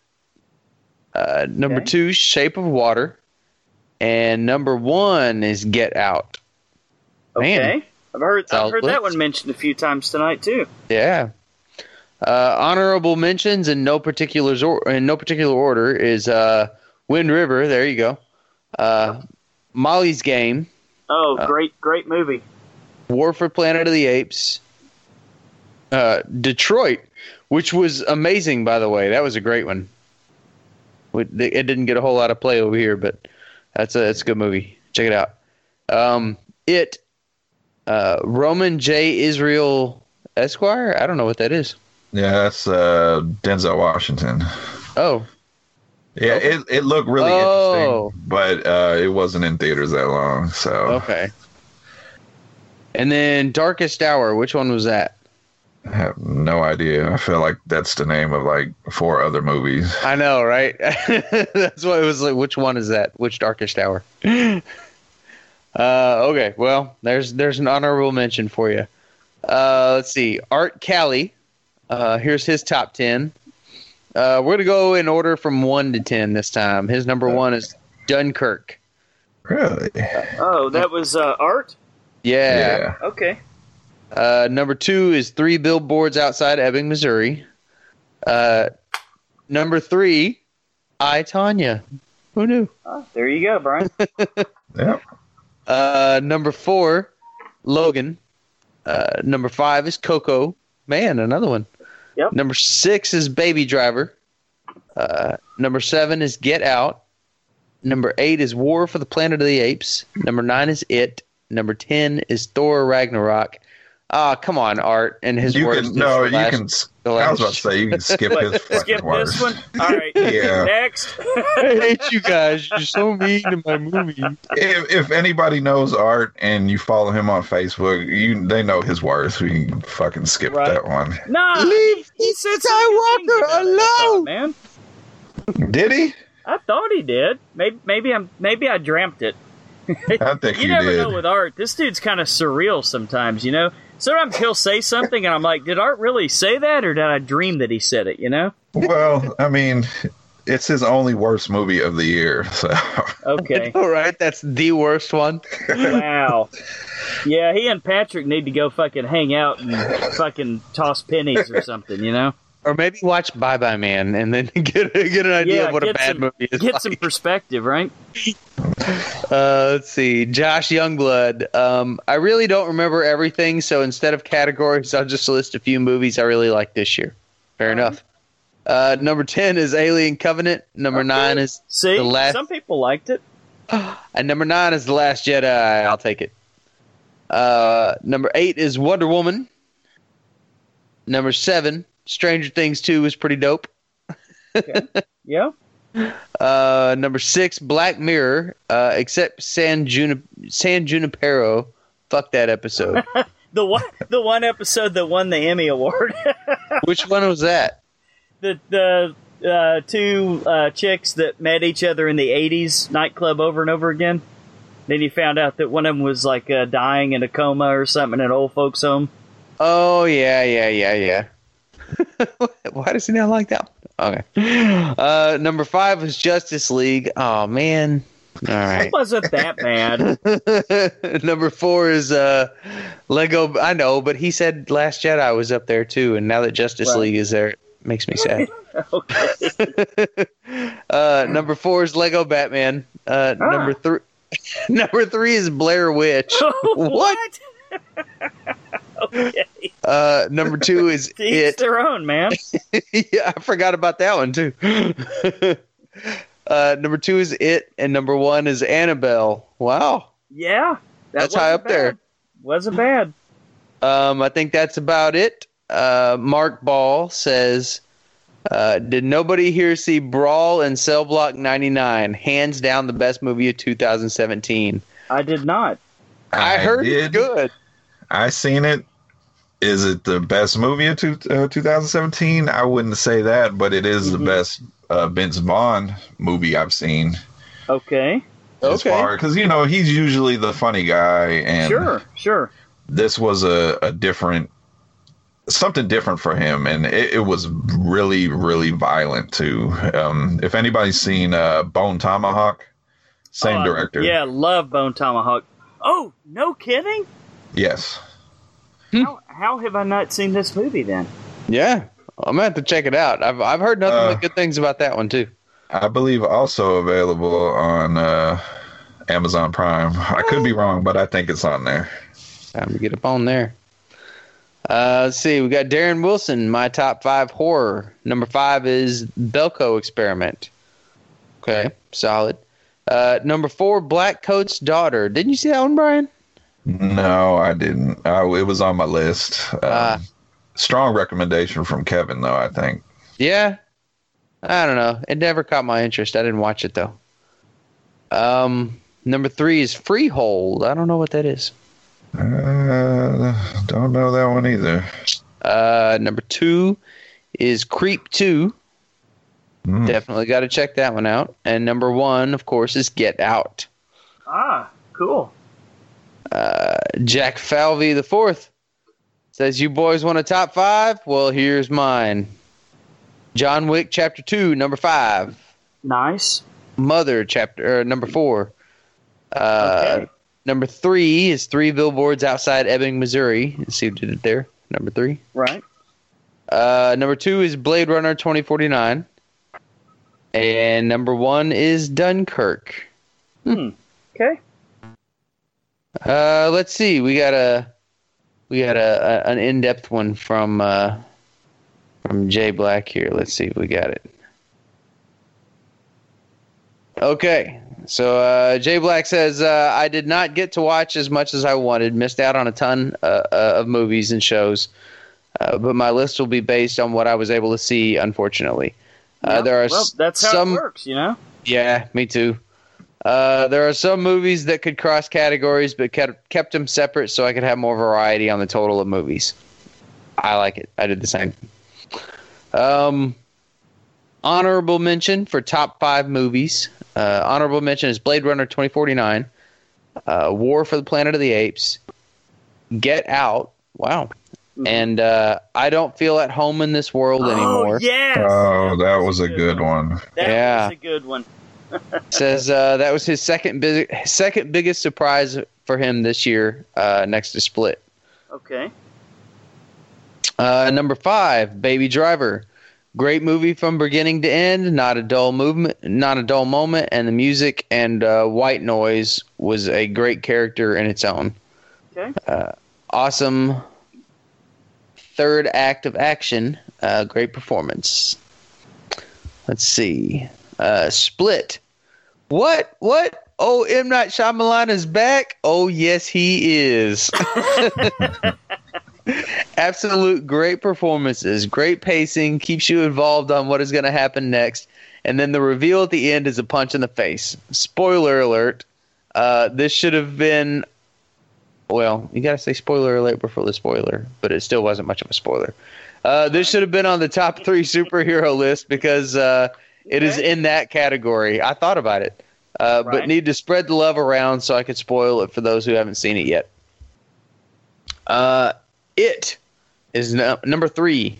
Uh, number Okay. two, Shape of Water. And number one is Get Out. Man. Okay. I've heard I've heard that one mentioned a few times tonight too. Yeah. Uh, honorable mentions in no particular or- in no particular order is uh, Wind River. There you go. Uh, Molly's Game, Oh, Uh, great great movie. War for Planet of the Apes, uh, Detroit, which was amazing by the way. That was a great one. It didn't get a whole lot of play over here, but that's a that's a good movie. Check it out. Um, it, uh, Roman J. Israel Esquire. I don't know what that is. Yeah, that's uh, Denzel Washington. Oh, Yeah, it, it looked really Oh. interesting, but uh, it wasn't in theaters that long. So okay. And then Darkest Hour. Which one was that? I have no idea. I feel like that's the name of like four other movies. I know, right? That's why it was like. Which one is that? Which Darkest Hour? uh, okay. Well, there's there's an honorable mention for you. Uh, let's see. Art Callie. Uh, here's his top ten. Uh, we're gonna go in order from one to ten this time. His number one is Dunkirk. Really? Oh, that was uh, art. Yeah. Okay. Uh, number two is Three Billboards Outside Ebbing, Missouri. Uh, number three, I Tonya. Who knew? Oh, there you go, Brian. Yep. Uh, number four, Logan. Uh, number five is Coco. Man, another one. Yep. Number six is Baby Driver. Uh, number seven is Get Out. Number eight is War for the Planet of the Apes. Number nine is It. Number ten is Thor Ragnarok. Ah, come on, Art and his You worst can no, you last- can. I was about to say you can skip What, his fucking skip words. this one. All right. Yeah. Next. I hate you guys. You're so mean to my movie. If, if anybody knows Art and you follow him on Facebook, you they know his worth. We can fucking skip Right. that one. Nah. Leave he said some Skywalker good things about it, I thought, alone. man. Did he? I thought he did. Maybe maybe I'm maybe I dreamt it. I think You you, never did. know with art. This dude's kind of surreal sometimes, you know. Sometimes he'll say something, and I'm like, "Did Art really say that, or did I dream that he said it?" You know? well, I mean, it's his only worst movie of the year. So Okay. All right, that's the worst one. wow. Yeah, he and Patrick need to go fucking hang out and fucking toss pennies or something, you know? Or maybe watch Bye Bye Man and then get get an idea Yeah, of what a bad some- movie is. Get like. some perspective, right? Uh, let's see, Josh Youngblood. Um, I really don't remember everything, so instead of categories, I'll just list a few movies I really like this year. Fair enough. Uh, number ten is Alien Covenant. Number Okay. nine is See, The last- some people liked it. and number nine is The Last Jedi. I'll take it. Uh, number eight is Wonder Woman. Number seven, Stranger Things Two is pretty dope. Yeah. Uh, number six, Black Mirror. Uh, except San San Junipero. Fuck that episode. The one, the one episode that won the Emmy award. Which one was that? the the uh, two uh, chicks that met each other in the '80s nightclub over and over again. Then you found out that one of them was like uh, dying in a coma or something in an old folks' home. Oh yeah, yeah, yeah, yeah. Why does he not like that? Okay. Uh, number five was Justice League. Oh man. All right. It wasn't that bad. Number four is uh, Lego. I know, but he said Last Jedi was up there too, and now that Justice Right. League is there, it makes me sad. okay. uh, number four is Lego Batman. Uh, Ah. Number three. Number three is Blair Witch. what? Okay. Uh, number two is To each It. their own, man. yeah, I forgot about that one too. uh, number two is It, and number one is Annabelle. Wow. Yeah. that That's high wasn't up there. Wasn't bad. Um, I think that's about it. Uh, Mark Ball says, uh, "Did nobody here see Brawl in Cell Block 99? Hands down, the best movie of 2017. I did not. I, heard it's did. good. I seen it. Is it the best movie of two, uh, 2017? I wouldn't say that, but it is Mhm. the best uh, Vince Vaughn movie I've seen. Okay. As Okay. far because you know he's usually the funny guy, and Sure. Sure. this was a, a different something different for him and it, it was really really violent too um if anybody's seen uh bone tomahawk same Oh, director Yeah, love Bone Tomahawk. Oh, no kidding? yes How, how have I not seen this movie then? Yeah, I'm gonna have to check it out. I've I've heard nothing Uh, but good things about that one too. i believe also available on uh amazon prime i could be wrong but i think it's on there Time to get up on there. Uh, let's see. We got Darren Wilson. My top five horror. Number five is Belko Experiment. Okay, solid. Uh, number four, Blackcoat's Daughter. Didn't you see that one, Brian? No i didn't I, it was on my list um, Ah. strong recommendation from kevin though i think Yeah. I don't know. It never caught my interest. I didn't watch it though. Um, number three is Freehold. I don't know what that is. uh don't know that one either Uh, number two is Creep Two. Hmm. Definitely got to check that one out. And number one, of course, is Get Out. Ah, cool. Uh, Jack Falvey the fourth says, "You boys want a top five? Well, here's mine. John Wick Chapter Two, number five. Nice. Mother Chapter uh, number four. Uh, Okay. Number three is Three Billboards Outside Ebbing, Missouri. Let's see who did it there. Number three. Right. Uh, number two is Blade Runner 2049. And number one is Dunkirk. Hmm. Okay. Uh, let's see. We got a we got a, a an in depth one from uh, from Jay Black here. Let's see if we got it. Okay, so uh, Jay Black says uh, I did not get to watch as much as I wanted. Missed out on a ton uh, uh, of movies and shows, uh, but my list will be based on what I was able to see. Unfortunately, uh, Yeah, there are well, that's how some it works, you know. yeah, me too. Uh, there are some movies that could cross categories, but kept kept them separate so I could have more variety on the total of movies. I like it. I did the same. Um, honorable mention for top five movies. Uh, honorable mention is Blade Runner 2049, uh, War for the Planet of the Apes, Get Out. Wow. And uh, I don't feel at home in this world anymore. Oh yes. Oh, that was a good one. That Yeah. was a good one. Says uh, that was his second big, second biggest surprise for him this year, uh, next to Split. Okay. Uh, number five, Baby Driver. Great movie from beginning to end. Not a dull movement, not a dull moment, and the music and uh, white noise was a great character in its own. Okay. Awesome third act of action. Uh, great performance. Let's see. Uh, Split. What? What? Oh, M Night Shyamalan is back. Oh, yes, he is. Absolute great performances, great pacing, keeps you involved on what is going to happen next, and then the reveal at the end is a punch in the face. Spoiler alert. Uh, this should have been. Well, you got to say spoiler alert before the spoiler, but it still wasn't much of a spoiler. Uh, this should have been on the top three superhero list because uh, it is in that category. I thought about it, uh, Right. but need to spread the love around so I could spoil it for those who haven't seen it yet. Uh, it is no- number three.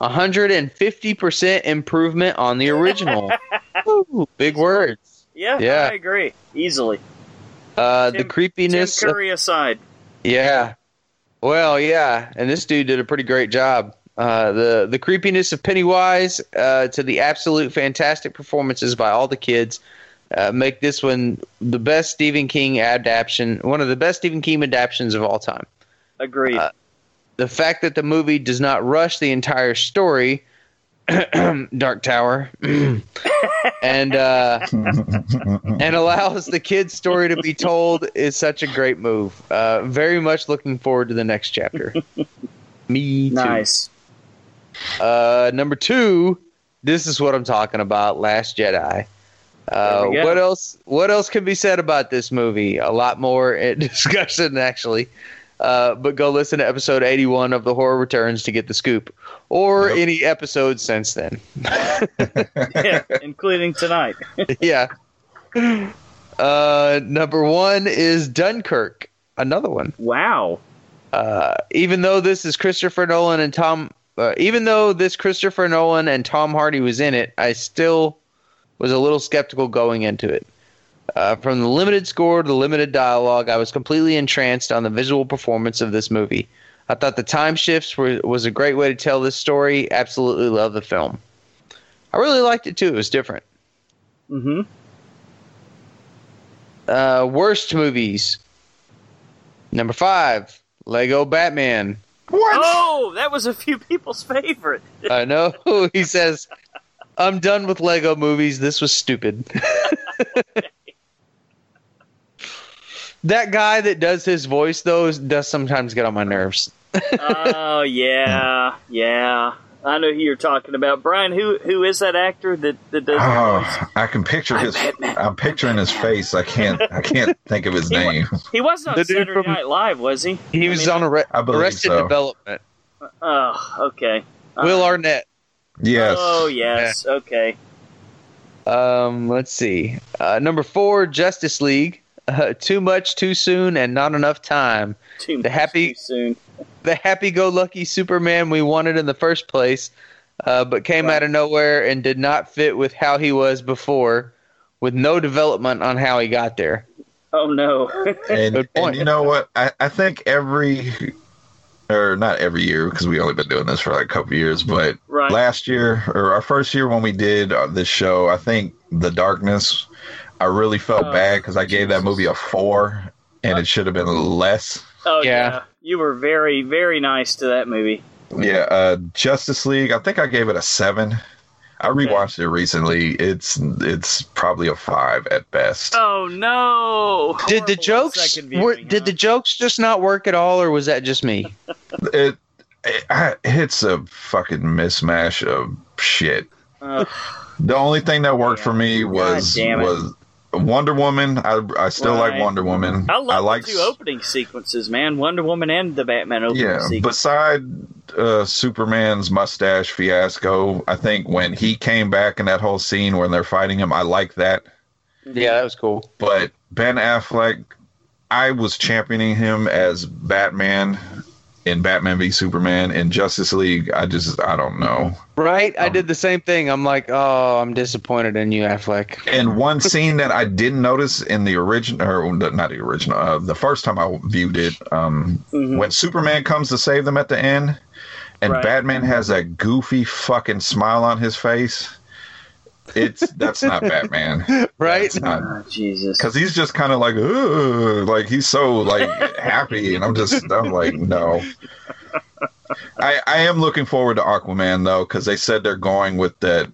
150% improvement on the original. Woo, big words. Yeah, Yeah. I agree. Easily. Uh, the creepiness. Tim Curry aside. yeah. Well, yeah, and this dude did a pretty great job. Uh, the the creepiness of Pennywise uh, to the absolute fantastic performances by all the kids uh, make this one the best Stephen King adaptation, one of the best Stephen King adaptations of all time. Agreed. Uh, the fact that the movie does not rush the entire story, Dark Tower, and uh, and allows the kid's story to be told is such a great move. Uh, very much looking forward to the next chapter. Me too. nice. Uh, number two, this is what I'm talking about. Last Jedi. Uh, There we go. what else? What else can be said about this movie? A lot more discussion, actually. Uh, but go listen to episode 81 of The Horror Returns to get the scoop, or Yep. any episode since then. yeah, including tonight. yeah. Uh, number one is Dunkirk. Another one. Wow. Uh, even though this is Christopher Nolan and Tom, uh, even though this Christopher Nolan and Tom Hardy was in it, I still was a little skeptical going into it. Uh, from the limited score to the limited dialogue, I was completely entranced on the visual performance of this movie. I thought the time shifts were, was a great way to tell this story. Absolutely love the film. I really liked it too. It was different. Mm-hmm. Uh, worst movies. Number five, Lego Batman. What? Oh, that was a few people's favorite. I know. He says, I'm done with Lego movies. This was stupid. that guy that does his voice, though, does sometimes get on my nerves. oh yeah, yeah. I know who you're talking about, Brian. Who who is that actor that that does? Oh, I can picture his. I'm picturing his face. I can't. I can't think of his He wa- name. He wasn't on The dude Saturday from- Night Live, was he? He I was mean, on Arre- I Arrested so. Development. Oh, okay. Will Uh, Arnett. Yes. Oh yes. Okay. Um, let's see. Uh, number four, Justice League. Uh, too much, too soon, and not enough time. Too The much happy- too soon. The happy-go-lucky Superman we wanted in the first place, uh, but came Right. out of nowhere and did not fit with how he was before, with no development on how he got there. Oh no. and, Good point. and you know what? I, I think every, or not every year, because we only been doing this for like a couple years, but right. last year or our first year when we did uh, this show, I think The Darkness, I really felt Oh, bad because I gave that movie a four, and it should have been less. oh Yeah. Yeah. You were very very nice to that movie. Yeah, uh, Justice League. I think I gave it a seven. I Okay. rewatched it recently. It's it's probably a five at best. Oh no. Did the jokes second were, viewing, did huh? the jokes just not work at all, or was that just me? It, it I- it's a fucking mismatch of shit. Ugh. The only thing that worked for me was was Wonder Woman. I I still Right. like Wonder Woman. I love like the two opening sequences, man. Wonder Woman and the Batman opening Yeah, sequence. beside uh, Superman's mustache fiasco, I think when he came back in that whole scene when they're fighting him, I like that. Yeah, that was cool. But Ben Affleck, I was championing him as Batman in Batman v Superman. In Justice League, I just I don't know. Right? I Um, did the same thing. I'm like, oh, I'm disappointed in you, Affleck. And one scene that I didn't notice in the original, or not the original, uh, the first time I viewed it, um, Mhm. when Superman comes to save them at the end, and Right. Batman has that goofy fucking smile on his face. It's that's not Batman, Right? That's not Oh, Jesus. because he's just kind of like, Ugh, like he's so like happy, and I'm just I'm like, no. I I am looking forward to Aquaman though, because they said they're going with that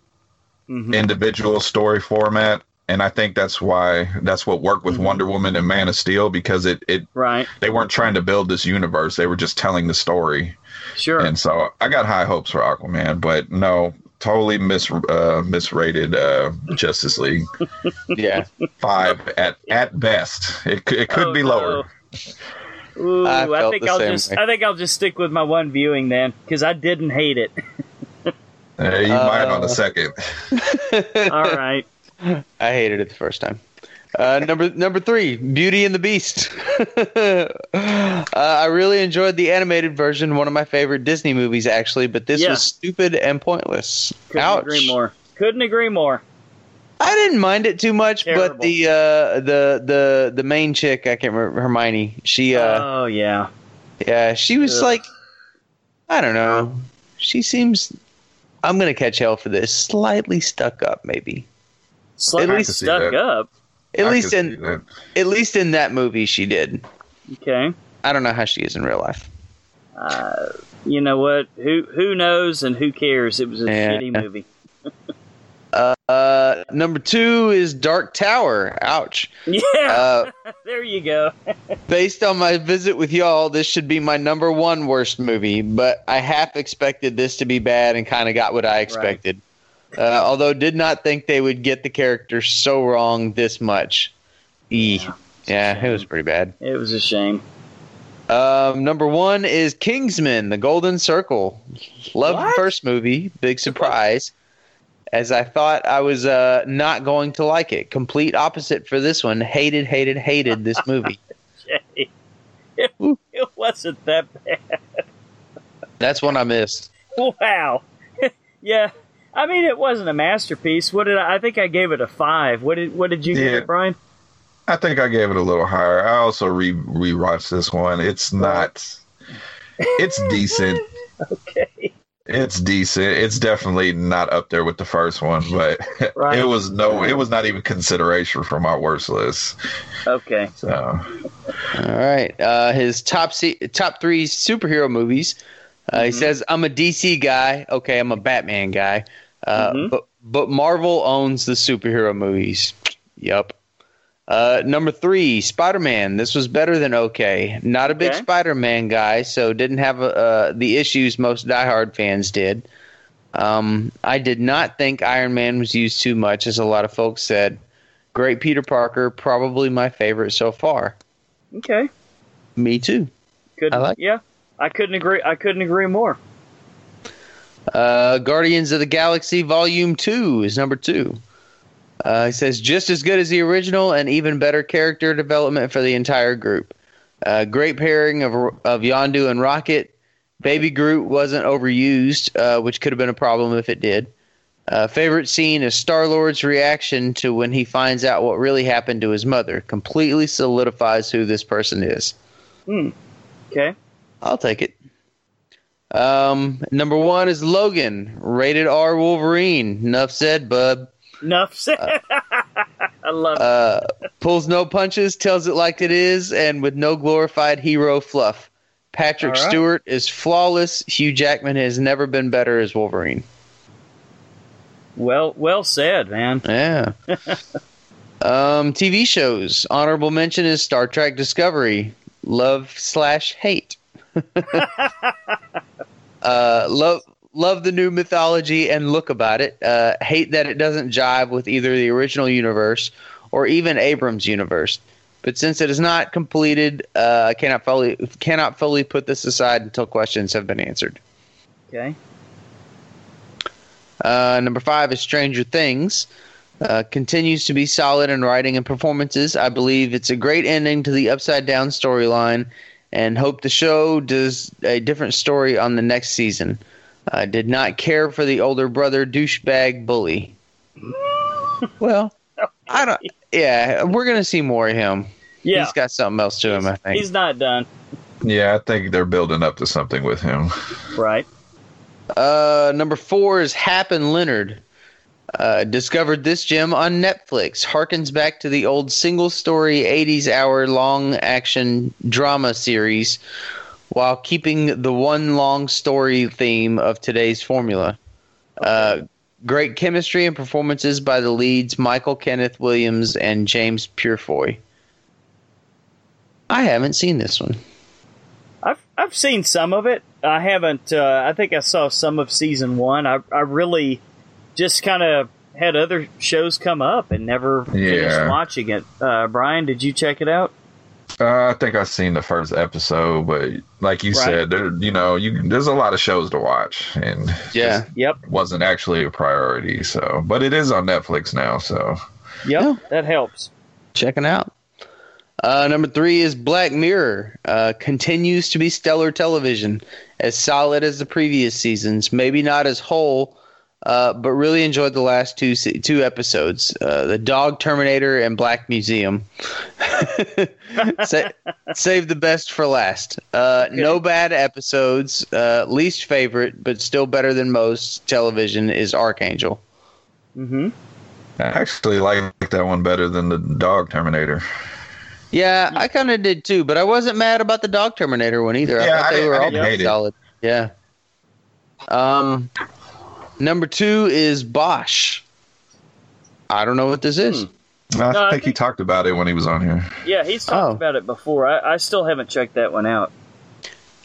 Mhm. individual story format and i think that's why that's what worked with Mhm. wonder woman and man of steel because it, it Right. they weren't trying to build this universe they were just telling the story Sure. and so i got high hopes for aquaman but no totally mis uh, misrated uh, Justice League. Yeah. Five at at best. It could it could Oh, be no. lower. Ooh, I I, think I'll just way. I think I'll just stick with my one viewing then because I didn't hate it. Uh, you might on the Uh, second. All right. I hated it the first time. Uh, number number three, Beauty and the Beast. uh, I really enjoyed the animated version, one of my favorite Disney movies, actually. But this Yeah. was stupid and pointless. Couldn't Ouch. agree more. Couldn't agree more. I didn't mind it too much, Terrible. but the uh, the the the main chick, I can't remember Hermione. She uh, oh yeah. yeah, she was Ugh. like, I don't know. She seems. I'm gonna catch hell for this. Slightly stuck up, maybe. Slightly least- stuck up. At I least in that. at least in that movie, she did. Okay. I don't know how she is in real life. Uh, you know what? Who who knows and who cares? It was a Yeah. shitty movie. Uh, number two is Dark Tower. Ouch. Yeah. Uh, there you go. based on my visit with y'all, this should be my number one worst movie, but I half expected this to be bad and kind of got what I expected. Uh, although did not think they would get the character so wrong this much. E. Yeah. Yeah, it was pretty bad. It was a shame. Um, number one is Kingsman: The Golden Circle. Loved the first movie. Big surprise. As I thought I was uh, not going to like it. Complete opposite for this one. Hated, hated, hated this movie. It, it wasn't that bad. That's one I missed. Wow. yeah. I mean, it wasn't a masterpiece. What did I? I think I gave it a five. What did What did you give it, Brian? I think I gave it a little higher. I also re rewatched this one. It's not. It's decent. Okay. It's decent. It's definitely not up there with the first one, but Right. it was no. It was not even consideration for my worst list. Okay. So All right. Uh, his top se- top three superhero movies. Uh, He Mhm. says, "I'm a DC guy. Okay, I'm a Batman guy. Uh, Mhm. But but Marvel owns the superhero movies. Yep. Uh, number three, Spider Man. This was better than okay. Not a big Okay. Spider Man guy, so didn't have uh, the issues most diehard fans did. Um, I did not think Iron Man was used too much, as a lot of folks said. Great Peter Parker, probably my favorite so far. Okay. Me too. Couldn't. I like- Yeah. I couldn't agree. I couldn't agree more. Uh, Guardians of the Galaxy Volume 2 is number two. Uh, he says, just as good as the original and even better character development for the entire group. Uh, great pairing of, of Yondu and Rocket. Baby Groot wasn't overused, uh, which could have been a problem if it did. Uh, favorite scene is Star Lord's reaction to when he finds out what really happened to his mother. Completely solidifies who this person is. Hmm. Okay. I'll take it. Um, number one is Logan, rated R Wolverine. Enough said, bub. Enough said. I love it. Uh, pulls no punches, tells it like it is, and with no glorified hero fluff. Patrick right. Stewart is flawless. Hugh Jackman has never been better as Wolverine. Well, well said, man. Yeah. um, TV shows. Honorable mention is Star Trek Discovery. Love slash hate. uh, love love the new mythology and look about it. Uh, hate that it doesn't jive with either the original universe or even Abrams' universe. But since it is not completed, uh, I cannot fully cannot fully put this aside until questions have been answered. Okay. Uh, number five is Stranger Things. Uh, continues to be solid in writing and performances. I believe it's a great ending to the Upside Down storyline, and hope the show does a different story on the next season. I did not care for the older brother douchebag bully. well, I don't. Yeah, we're gonna see more of him. Yeah. He's got something else to him. I think. He's not done. yeah, I think they're building up to something with him. Right. Uh, number four is Hap and Leonard. Uh, discovered this gem on Netflix. Harkens back to the old single story 80s hour long action drama series while keeping the one long story theme of today's formula. Uh, great chemistry and performances by the leads Michael Kenneth Williams and James Purefoy. I haven't seen this one. I've I've seen some of it. I haven't. Uh, I think I saw some of season one. I I really just kind of had other shows come up and never finished watching it. Uh, Brian, did you check it out? Uh, I think I've seen the first episode, but like you Right. said, there, you know, you there's a lot of shows to watch, and Yeah. Yep. wasn't actually a priority. So, but it is on Netflix now. So, Yep. Yeah. That helps. checking out. Uh, number three is Black Mirror. Uh, continues to be stellar television, as solid as the previous seasons. Maybe not as whole, uh, but really enjoyed the last two two episodes. Uh, the Dog Terminator and Black Museum. Sa- save the best for last. Uh, No bad episodes. Uh, least favorite, but still better than most television is Arkangel. Mm-hmm. I actually like that one better than the Dog Terminator. Yeah, I kind of did too, but I wasn't mad about the Dog Terminator one either. I Yeah, thought they didn't- were I all didn't it. solid. Yeah. Um, number two is Bosch. I don't know what this is. I No, I think he talked about it when he was on here. Yeah, he's talked Oh. about it before. I, I still haven't checked that one out.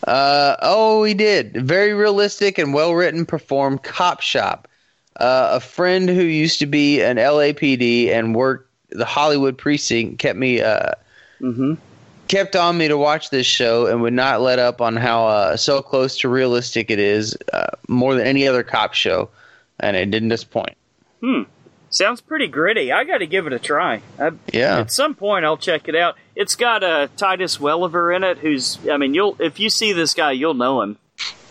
Uh, oh, he did. Very realistic and well written, performed cop shop. Uh, a friend who used to be an LAPD and worked the Hollywood precinct kept me uh, Mm-hmm. Kept on me to watch this show and would not let up on how uh, so close to realistic it is, uh, more than any other cop show, and it didn't disappoint. Hmm. Sounds pretty gritty. I got to give it a try. I, Yeah, At some point, I'll check it out. It's got uh, Titus Welliver in it, who's I mean, you'll if you see this guy, you'll know him.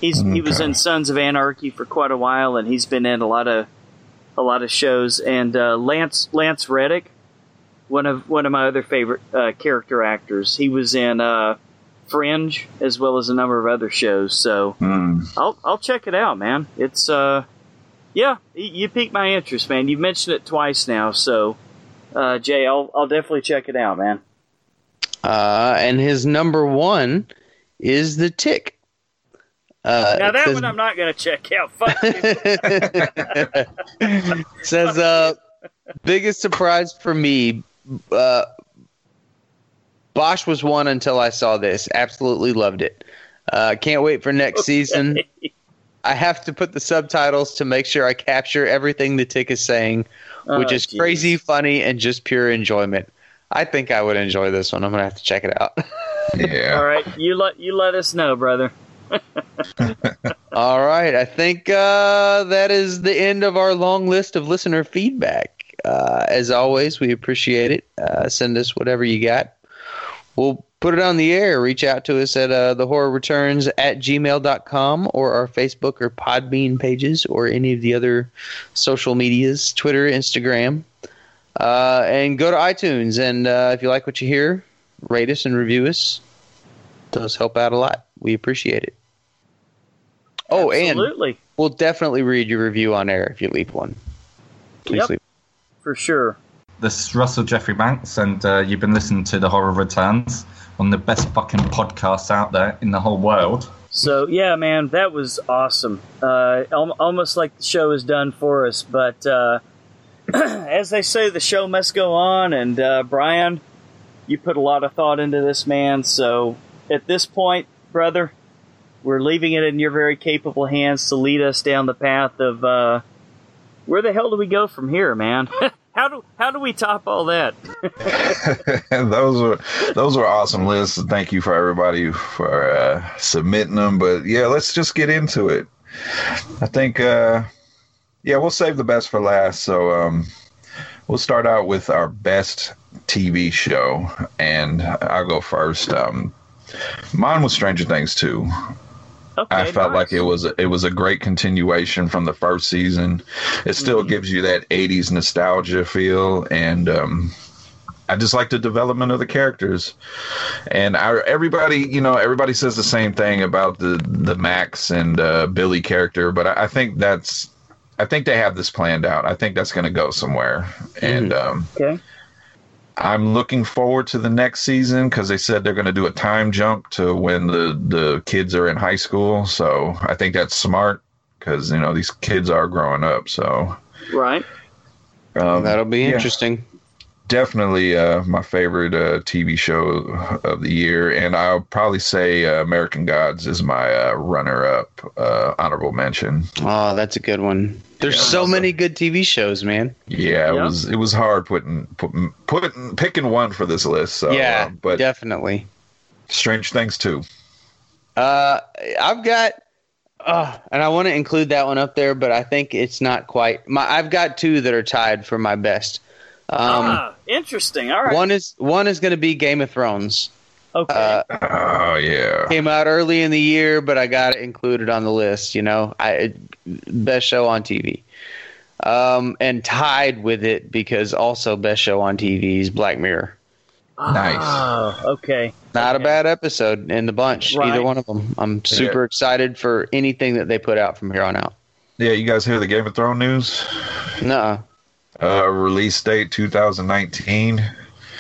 He's he was in Sons of Anarchy for quite a while, and he's been in a lot of a lot of shows. And uh, Lance Lance Reddick, one of one of my other favorite uh, character actors. He was in uh, Fringe as well as a number of other shows. So Hmm. I'll I'll check it out, man. It's uh, yeah, y- you piqued my interest, man. You've mentioned it twice now, so uh, Jay, I'll I'll definitely check it out, man. uh, and his number one is the Tick. Uh, Now that says- one I'm not going to check out. Fuck says uh, biggest surprise for me. Uh, Bosch was one until I saw this. Absolutely loved it. Uh, can't wait for next season. I have to put the subtitles to make sure I capture everything the tick is saying, which Oh, is geez. crazy, funny, and just pure enjoyment. I think I would enjoy this one. I'm gonna have to check it out. Yeah. All right, you let you let us know, brother. All right, I think uh, that is the end of our long list of listener feedback. Uh, as always, we appreciate it. Uh, send us whatever you got. We'll put it on the air. Reach out to us at uh, the horror returns at gmail.com or our Facebook or Podbean pages or any of the other social medias, Twitter, Instagram. Uh, and go to iTunes. And uh, if you like what you hear, rate us and review us. Those help out a lot. We appreciate it. Oh, and Absolutely, We'll definitely read your review on air if you leave one. Please Yep. leave. For sure. This is Russell Jeffrey Banks, and uh, you've been listening to The Horror Returns, one of the best fucking podcasts out there in the whole world. So yeah, man, that was awesome. Uh, al- almost like the show is done for us, but uh, as they say, the show must go on. And uh, Brian, you put a lot of thought into this, man. So at this point, brother, we're leaving it in your very capable hands to lead us down the path of uh, where the hell do we go from here, man? how do how do we top all that? those were those were awesome lists. Thank you for everybody for uh, submitting them. But yeah, let's just get into it. I think uh, yeah, we'll save the best for last. So um, we'll start out with our best TV show, and I'll go first. Um, mine was Stranger Things too. Okay, I felt nice. like it was it was a great continuation from the first season. It still gives you that '80s nostalgia feel, and um, I just like the development of the characters. And I, everybody, you know, everybody says the same thing about the the Max and uh, Billy character, but I, I think that's I think they have this planned out. I think that's going to go somewhere, and um, okay. I'm looking forward to the next season because they said they're going to do a time jump to when the the kids are in high school. So I think that's smart because you know these kids are growing up. So Right. um, That'll be yeah. interesting. Definitely uh, my favorite uh, TV show of the year, and I'll probably say uh, American Gods is my uh, runner-up, uh, honorable mention. Oh, that's a good one. There's Yeah, so also- many good TV shows, man. Yeah, it Yeah. was it was hard putting putting, putting picking one for this list. So, yeah, uh, but definitely. Strange Things too. Uh, I've got, uh, and I want to include that one up there, but I think it's not quite. My, I've got two that are tied for my best. Um, ah, interesting. All right. one is one is going to be Game of Thrones. okay. Uh, Oh yeah, came out early in the year, but I got it included on the list. You know, I best show on TV. Um, and tied with it because also best show on TV is Black Mirror. nice. Ah, okay. Not Okay. a bad episode in the bunch, Right. either one of them. I'm super excited for anything that they put out from here on out. yeah. You guys hear the Game of Thrones news? Nuh Uh, release date 2019,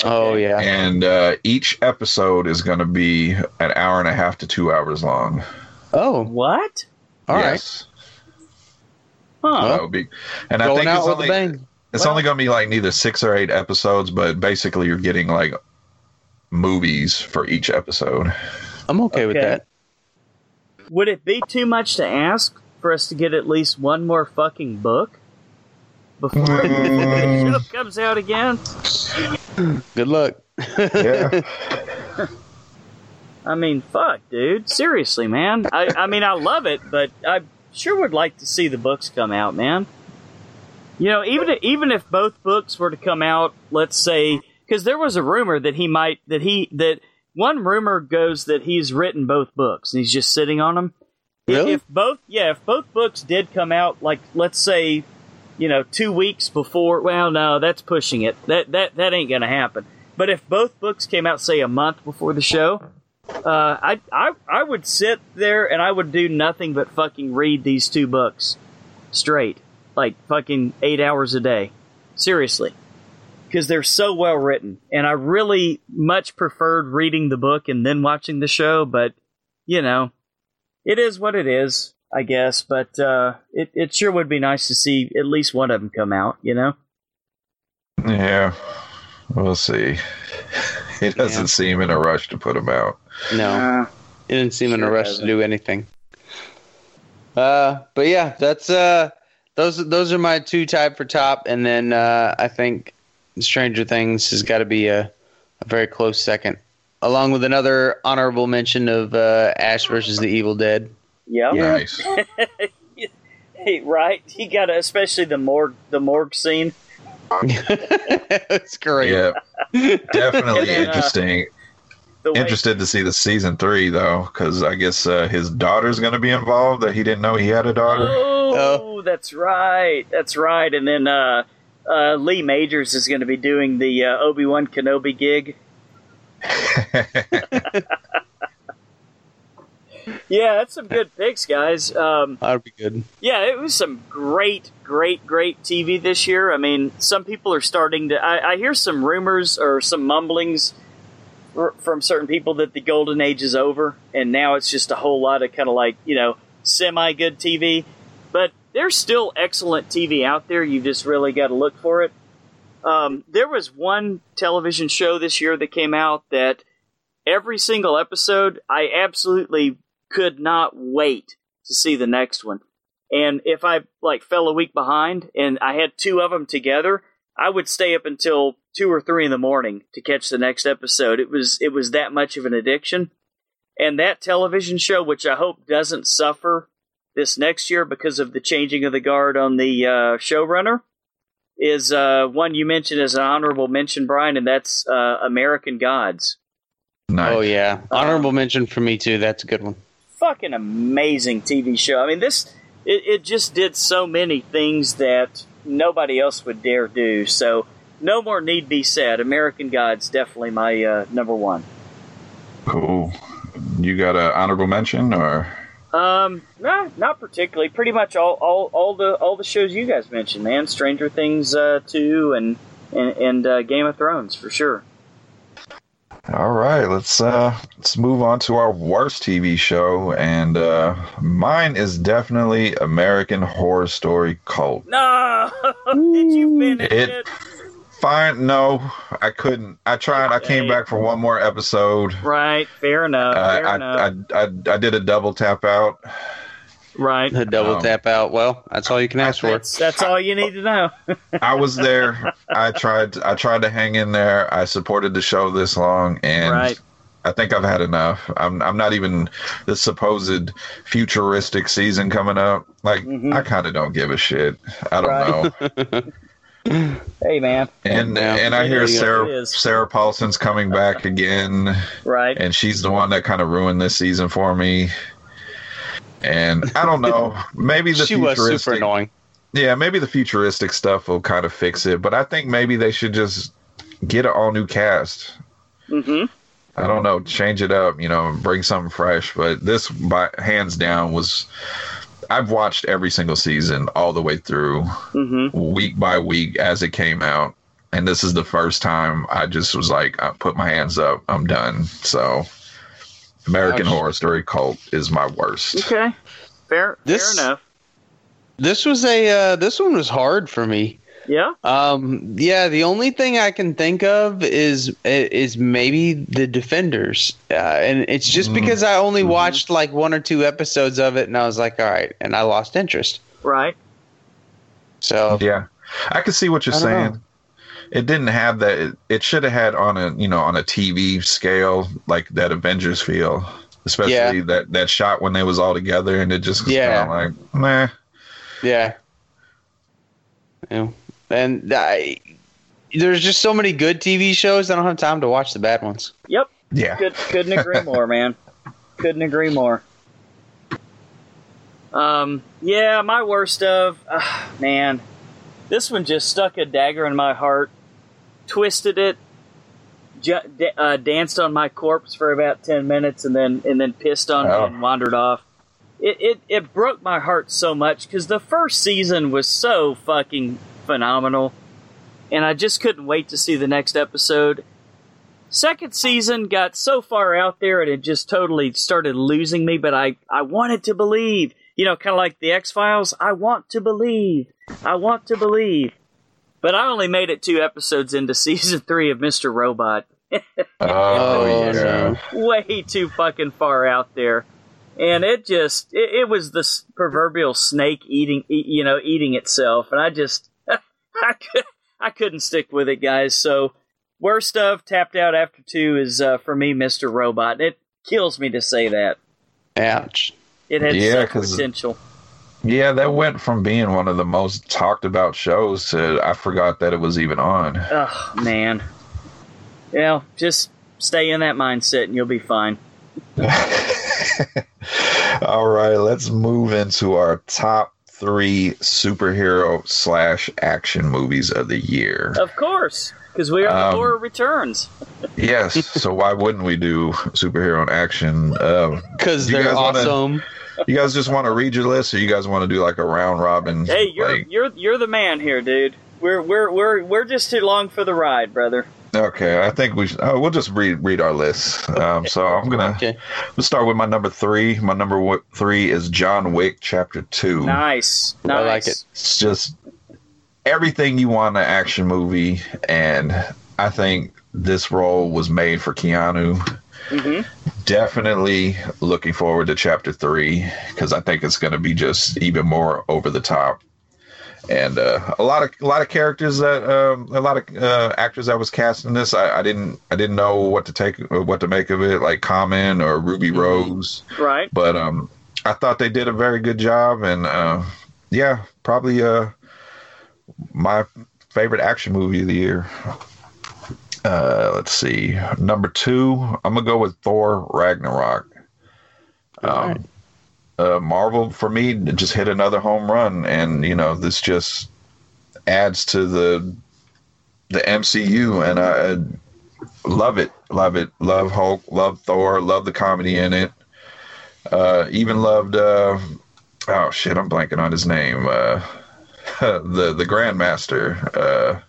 Oh yeah. and uh, each episode is going to be an hour and a half to two hours long. Oh, What? all right. yes. Huh. That would be, and I think out it's with only, bang. It's Well- only going to be like neither six or eight episodes, but basically you're getting like movies for each episode. I'm okay, with that. Would it be too much to ask for us to get at least one more fucking book before the mm. show comes out again? Good luck. Yeah. I mean, fuck, dude. Seriously, man. I, I mean, I love it, but I sure would like to see the books come out, man. You know, even if, even if both books were to come out, let's say, because there was a rumor that he might that he that one rumor goes that he's written both books and he's just sitting on them. Really? If both, yeah, if both books did come out, like let's say, you know, two weeks before. Well, no, that's pushing it. That that that ain't gonna happen. But if both books came out, say a month before the show, uh, I I I would sit there and I would do nothing but fucking read these two books straight, like fucking eight hours a day, seriously, because they're so well written. And I really much preferred reading the book and then watching the show. But you know, it is what it is, I guess. But uh, it it sure would be nice to see at least one of them come out. You know. yeah. We'll see. It doesn't Yeah. seem in a rush to put them out. No, it didn't seem in a rush to doesn't. do anything. Uh, but yeah, that's uh, those those are my two tied for top, and then uh, I think Stranger Things has got to be a, a very close second, along with another honorable mention of uh, Ash versus the Evil Dead. Yeah. Yeah. Nice. Hey, right. You got to, especially the morgue the morgue scene. it's great. Yeah. Definitely And then, uh, interesting. The way- Interested to see the season three though, because I guess uh, his daughter's going to be involved. That he didn't know he had a daughter. Oh, that's right. That's right. And then uh, uh, Lee Majors is going to be doing the uh, Obi Wan Kenobi gig. Yeah, that's some good picks, guys. Um, That'd be good. yeah, it was some great, great, great TV this year. I mean, some people are starting to. I, I hear some rumors or some mumblings r- from certain people that the golden age is over, and now it's just a whole lot of kind of like you know semi good TV. But there's still excellent TV out there. You just really got to look for it. Um, there was one television show this year that came out that every single episode I absolutely could not wait to see the next one. And if I like fell a week behind and I had two of them together, I would stay up until two or three in the morning to catch the next episode. It was it was that much of an addiction. And that television show, which I hope doesn't suffer this next year because of the changing of the guard on the uh, showrunner, is uh, one you mentioned as an honorable mention, Brian, and that's uh, American Gods. nice. Oh yeah, honorable mention for me too. That's a good one. Fucking amazing TV show. I mean, this it, it just did so many things that nobody else would dare do. So no more need be said. American Gods definitely my uh, number one. Cool. You got an honorable mention or? Um, nah, not particularly. Pretty much all, all, all the all the shows you guys mentioned, man. Stranger Things uh, two and and, and uh, Game of Thrones for sure. All right, let's uh let's move on to our worst TV show, and uh mine is definitely American Horror Story Cult. No, did you finish It- it? Fine. No, I couldn't. I tried. I came back for one more episode. Right. Fair enough. Uh, Fair I, enough. I, I I did a double tap out. Right. A double Um, tap out. Well, that's all you can ask for. That's that's all you need to know. I was there. I tried. I tried to hang in there. I supported the show this long, and Right. I think I've had enough. I'm. I'm not even the supposed futuristic season coming up. Like Mhm. I kind of don't give a shit. I don't Right. know. hey, man. And Yeah. and I hear It is. It Sarah. Sarah Paulson's coming back again, Right. and she's the one that kind of ruined this season for me. And I don't know. Maybe the she was super annoying. Yeah, maybe the futuristic stuff will kind of fix it, but I think maybe they should just get an all new cast. Mm-hmm. I don't know, change it up, you know, bring something fresh. But this, by hands down, was I've watched every single season all the way through, Mm-hmm. week by week as it came out, and this is the first time I just was like, I put my hands up, I'm done. So, American Ouch. Horror Story Cult is my worst. Okay. Fair. This- fair enough. This was a uh, this one was hard for me. Yeah. Um, yeah, the only thing I can think of is is maybe the Defenders, uh, and it's just Mm. because I only Mm-hmm. watched like one or two episodes of it, and I was like, all right, and I lost interest. Right. So Yeah, I can see what you're saying. know. It didn't have that. It, it should have had on a you know on a TV scale like that Avengers feel, especially Yeah. that that shot when they was all together and it just was Yeah. kind of like meh. yeah, yeah. and I, there's just so many good TV shows. I don't have time to watch the bad ones. Yep. Yeah, Could, couldn't agree more, man. Couldn't agree more. Um, yeah, my worst of, uh, man, this one just stuck a dagger in my heart, twisted it, ju- uh, danced on my corpse for about ten minutes, and then and then pissed on Oh. me and wandered off. It it, it broke my heart so much because the first season was so fucking phenomenal, and I just couldn't wait to see the next episode second season got so far out there and it just totally started losing me but i i wanted to believe you know kind of like the x files i want to believe i want to believe but i only made it two episodes into season three of mr robot. Oh, Oh, yeah. way too fucking far out there. And it just it, it was the proverbial snake eating e- you know eating itself. And i just i could i couldn't stick with it guys. So worst of tapped out after two is uh, for me mr robot. It kills me to say that. Ouch. it had Yeah, such 'cause- potential Yeah, that went from being one of the most talked about shows to I forgot that it was even on. oh man yeah just stay in that mindset and you'll be fine All right, let's move into our top three superhero slash action movies of the year. of course because we are the Um, horror returns Yes, so why wouldn't we do superhero and action? Um, Because You they're guys wanna- awesome. You guys just want to read your list, or you guys want to do like a round robin? Hey, you're like- you're you're the man here, dude. We're we're we're we're just too long for the ride, brother. okay. I think we should, uh, we'll just read read our list. Um, so I'm gonna Okay. let's start with my number three. My number w- three is John Wick Chapter Two. Nice, nice. I like it. It's just everything you want in an action movie, and I think this role was made for Keanu. Hmm Definitely looking forward to Chapter Three because I think it's going to be just even more over the top, and uh, a lot of a lot of characters that um, a lot of uh, actors that was cast in this. I, I didn't I didn't know what to take what to make of it, like Common or Ruby Rose Right. but um i thought they did a very good job and uh yeah probably uh my favorite action movie of the year uh let's see number two i'm gonna go with thor ragnarok um Alright. uh marvel for me just hit another home run and you know this just adds to the the mcu and i love it love it love hulk love thor love the comedy in it uh, even loved. Uh, oh shit, I'm blanking on his name. Uh, the the Grandmaster.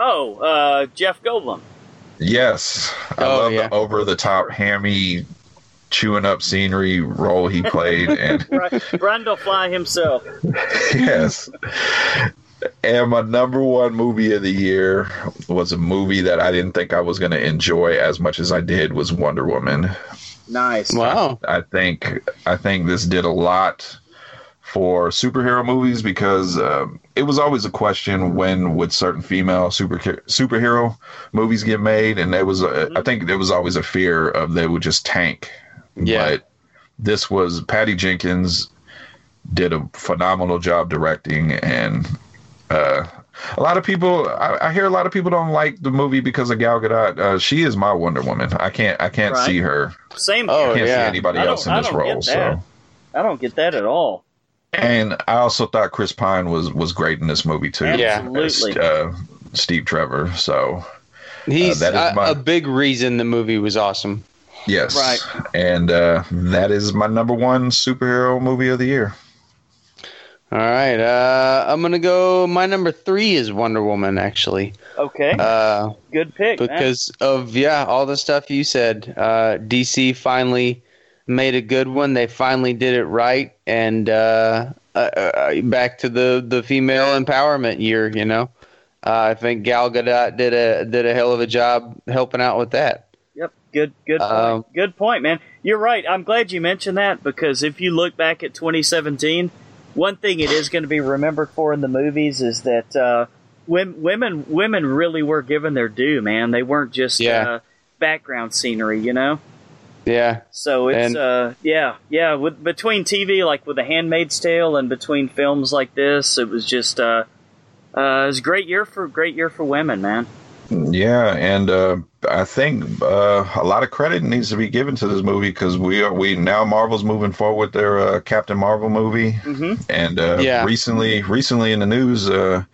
Oh, uh, Jeff Goldblum. yes, I Oh, love yeah. the over the top hammy, chewing up scenery role he played, and Right. Brundlefly himself. yes, And my number one movie of the year was a movie that I didn't think I was going to enjoy as much as I did was Wonder Woman. Nice. Wow. I think I think this did a lot for superhero movies because uh, it was always a question when would certain female super superhero movies get made, and there was a, I think there was always a fear of they would just tank. Yeah. But this was Patty Jenkins did a phenomenal job directing, and uh, a lot of people I, I hear a lot of people don't like the movie because of Gal Gadot. Uh, she is my Wonder Woman. I can't I can't Right. see her. Same. Oh, I can't yeah. see anybody I don't- else in I this get role. that. So. I don't get that at all. And I also thought Chris Pine was was great in this movie too. Yeah. Absolutely. Uh, Steve Trevor. So He's that is a, my- a big reason the movie was awesome. yes, Right. And uh, that is my number one superhero movie of the year. All right, uh, I'm gonna go. My number three is Wonder Woman, actually, Okay. uh, Good pick. man. because of yeah, all the stuff you said. Uh, DC finally made a good one. They finally did it right, and uh, uh, uh, back to the the female empowerment year. You know, uh, I think Gal Gadot did a did a hell of a job helping out with that. Yep. Good. Good point. Um, good point, man. You're right. I'm glad you mentioned that because if you look back at 2017, one thing it is going to be remembered for in the movies is that uh, women, women, women really were given their due. Man, they weren't just Yeah. uh, background scenery. You know. Yeah, So it's And- uh yeah yeah with between TV like with The Handmaid's Tale and between films like this it was just uh uh it was a great year for great year for women man Yeah, and uh, I think uh, a lot of credit needs to be given to this movie because we are we now Marvel's moving forward with their uh, Captain Marvel movie, hmm and uh, Yeah. recently recently in the news uh,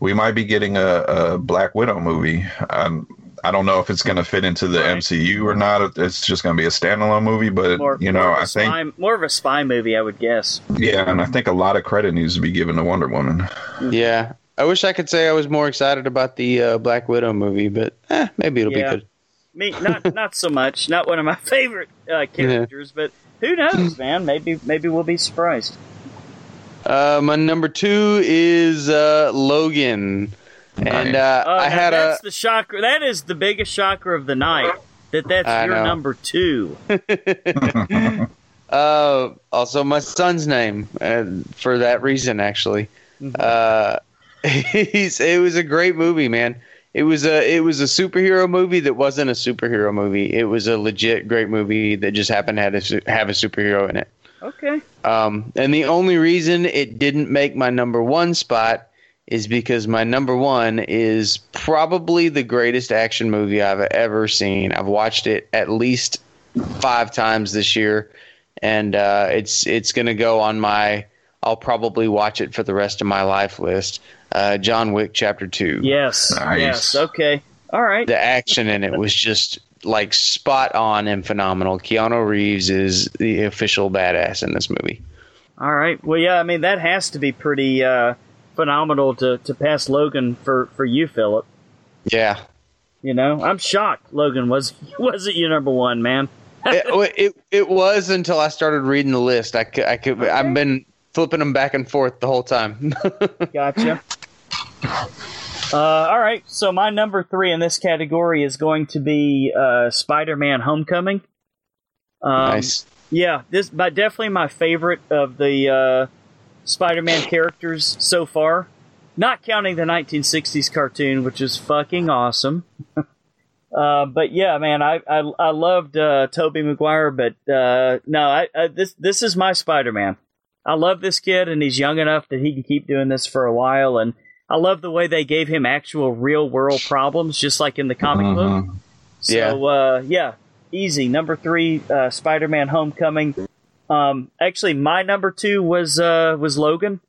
we might be getting a, a Black Widow movie. Um, I don't know if it's going to fit into the Right. MCU or not. It's just going to be a standalone movie, but more you know of a I think spy, more of a spy movie I would guess yeah, and I think a lot of credit needs to be given to Wonder Woman. yeah. I wish I could say I was more excited about the uh, Black Widow movie, but eh, maybe it'll Yeah. be good. me not not so much not one of my favorite uh, characters but who knows man maybe maybe we'll be surprised Uh, my number two is uh, Logan, and Nice. uh, oh, I now had a that's the shocker that is the biggest shocker of the night that that's I your know. number two uh, also my son's name uh, for that reason. Actually, Mhm. uh, he's it was a great movie, man. It was a it was a superhero movie that wasn't a superhero movie. It was a legit great movie that just happened to have a, have a superhero in it. okay Um, and the only reason it didn't make my number one spot is because my number one is probably the greatest action movie I've ever seen. I've watched it at least five times this year, and uh, it's it's gonna go on my I'll probably watch it for the rest of my life list. Uh, John Wick Chapter Two. yes Nice. yes okay all right The action in it was just like spot on and phenomenal. Keanu Reeves is the official badass in this movie. All right. Well, yeah. I mean, that has to be pretty uh, phenomenal to, to pass Logan for, for you, Philip. Yeah. You know, I'm shocked. Logan was wasn't your number one, man. it, it it was until I started reading the list. I could, I could I've been flipping them back and forth the whole time. Gotcha. Uh, all right. So my number three in this category is going to be uh, Spider-Man: Homecoming. Um, nice. Yeah, this but definitely my favorite of the uh, Spider-Man characters so far. Not counting the 1960s cartoon, which is fucking awesome. uh, but yeah, man, I I, I loved uh, Tobey Maguire, but uh, no, I, I this this is my Spider-Man. I love this kid, and he's young enough that he can keep doing this for a while. And I love the way they gave him actual real world problems, just like in the comic book. Mhm. So Yeah. uh, yeah, easy. Number three, uh, Spider-Man: Homecoming. Um, actually, my number two was uh, was Logan.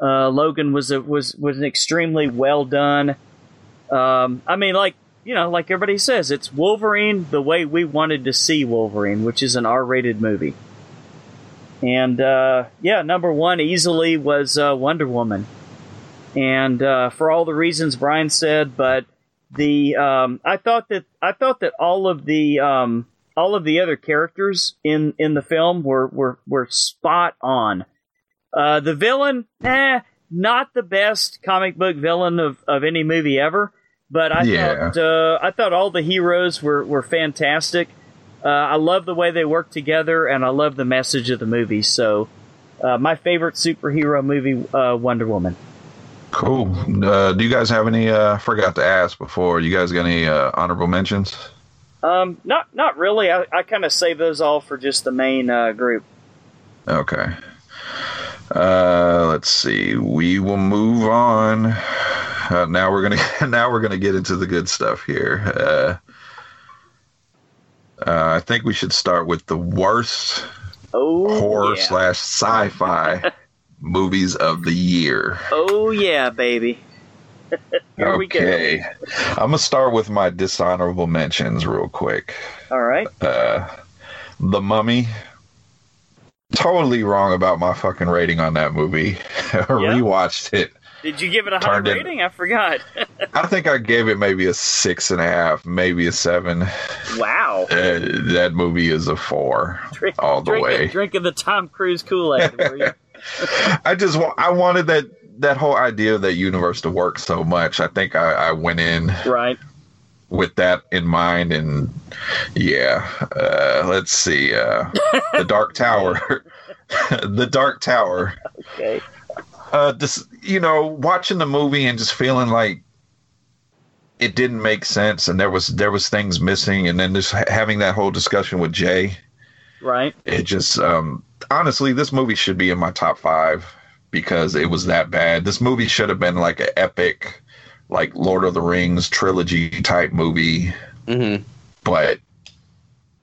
Uh, Logan was a, was was an extremely well done. Um, I mean, like you know, like everybody says, it's Wolverine the way we wanted to see Wolverine, which is an R-rated movie. And uh, yeah, number one easily was uh, Wonder Woman, and uh, for all the reasons Brian said, but the um, I thought that I thought that all of the um, all of the other characters in in the film were were were spot on. Uh, the villain, eh, not the best comic book villain of, of any movie ever, but I Yeah. thought uh, I thought all the heroes were were fantastic. Uh, I love the way they work together, and I love the message of the movie. So, uh, my favorite superhero movie, uh, Wonder Woman. Cool. Uh, do you guys have any? Uh, forgot to ask before. You guys got any uh, honorable mentions? Um, not not really. I, I kind of save those all for just the main uh, group. Okay. Uh, let's see. We will move on. Uh, now we're gonna now we're gonna get into the good stuff here. Uh, uh, I think we should start with the worst Oh horror yeah. slash sci-fi movies of the year. Oh yeah, baby. Okay, I'm gonna start with my dishonorable mentions real quick. All right. uh, The Mummy. Totally wrong about my fucking rating on that movie. Rewatched it. Did you give it a high Turned in- rating? I forgot. I think I gave it maybe a six and a half, maybe a seven. Uh, wow. that movie is a four Drink, all the drinking, way. Drinking the Tom Cruise Kool Aid. I just I wanted that that whole idea of that universe to work so much. I think I, I went in right. with that in mind, and yeah. Uh, let's see. Uh, the Dark Tower. the Dark Tower. Okay. uh this you know watching the movie and just feeling like it didn't make sense and there was there was things missing and then just having that whole discussion with jay Right. it just um honestly this movie should be in my top five because it was that bad this movie should have been like an epic like lord of the rings trilogy type movie hmm but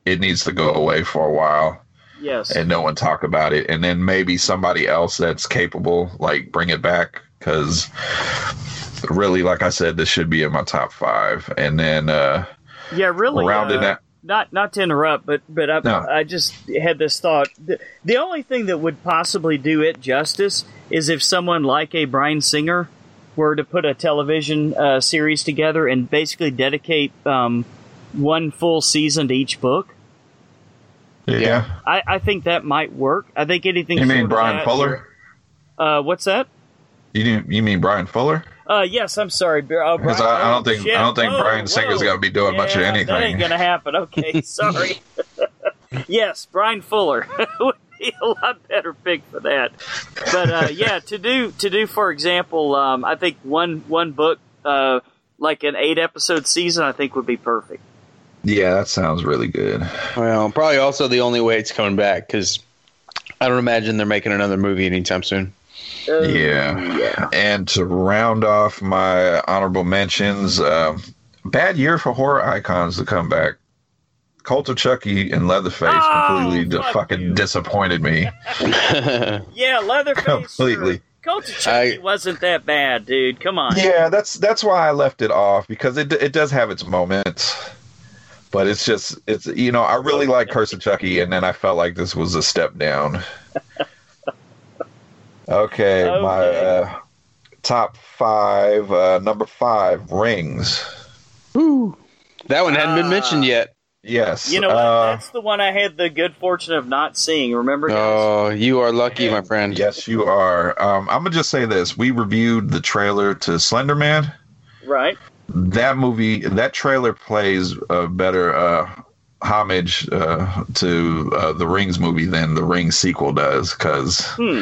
it needs to go away for a while Yes. and no one talk about it and then maybe somebody else that's capable like bring it back because really like i said this should be in my top five and then uh yeah. Really. rounding uh, that Not not to interrupt, but but I, No. I just had this thought. The, the only thing that would possibly do it justice is if someone like a Bryan Singer were to put a television uh, series together and basically dedicate um, one full season to each book. yeah, I, I think that might work. I think anything. you mean brian that- fuller Uh, what's that? you didn't- you mean bryan fuller Uh, yes, I'm sorry. Uh, because Brian- I, I don't oh, think shit. i don't think Whoa, bryan singer's whoa. gonna be doing much of anything That ain't gonna happen. Okay, sorry. yes, Bryan Fuller would be a lot better pick for that. But uh, yeah, to do to do for example, um, I think one one book, uh, like an eight episode season, I think would be perfect. yeah that sounds really good Well, probably also the only way it's coming back because I don't imagine they're making another movie anytime soon. Uh, Yeah. yeah. and to round off my honorable mentions um bad year for horror icons to come back Cult of Chucky and Leatherface Oh, completely fuck fucking you. disappointed me. Yeah, Leatherface. Completely. Sure. Cult of Chucky I- wasn't that bad, dude. Come on. Yeah, that's that's why I left it off because it it does have its moments, but it's just it's you know I really like Curse of Chucky, and then I felt like this was a step down. Okay, my uh, top five. Uh, number five, Rings. Woo. That one hadn't been Ah. mentioned yet. Yes, You know what? uh, That's the one I had the good fortune of not seeing. Remember? guys? Oh, you are lucky, my friend. yes, you are. Um, I'm gonna just say this: we reviewed the trailer to Slender Man. Right. that movie that trailer plays a better uh homage uh to uh, the rings movie than the rings sequel does because Hmm.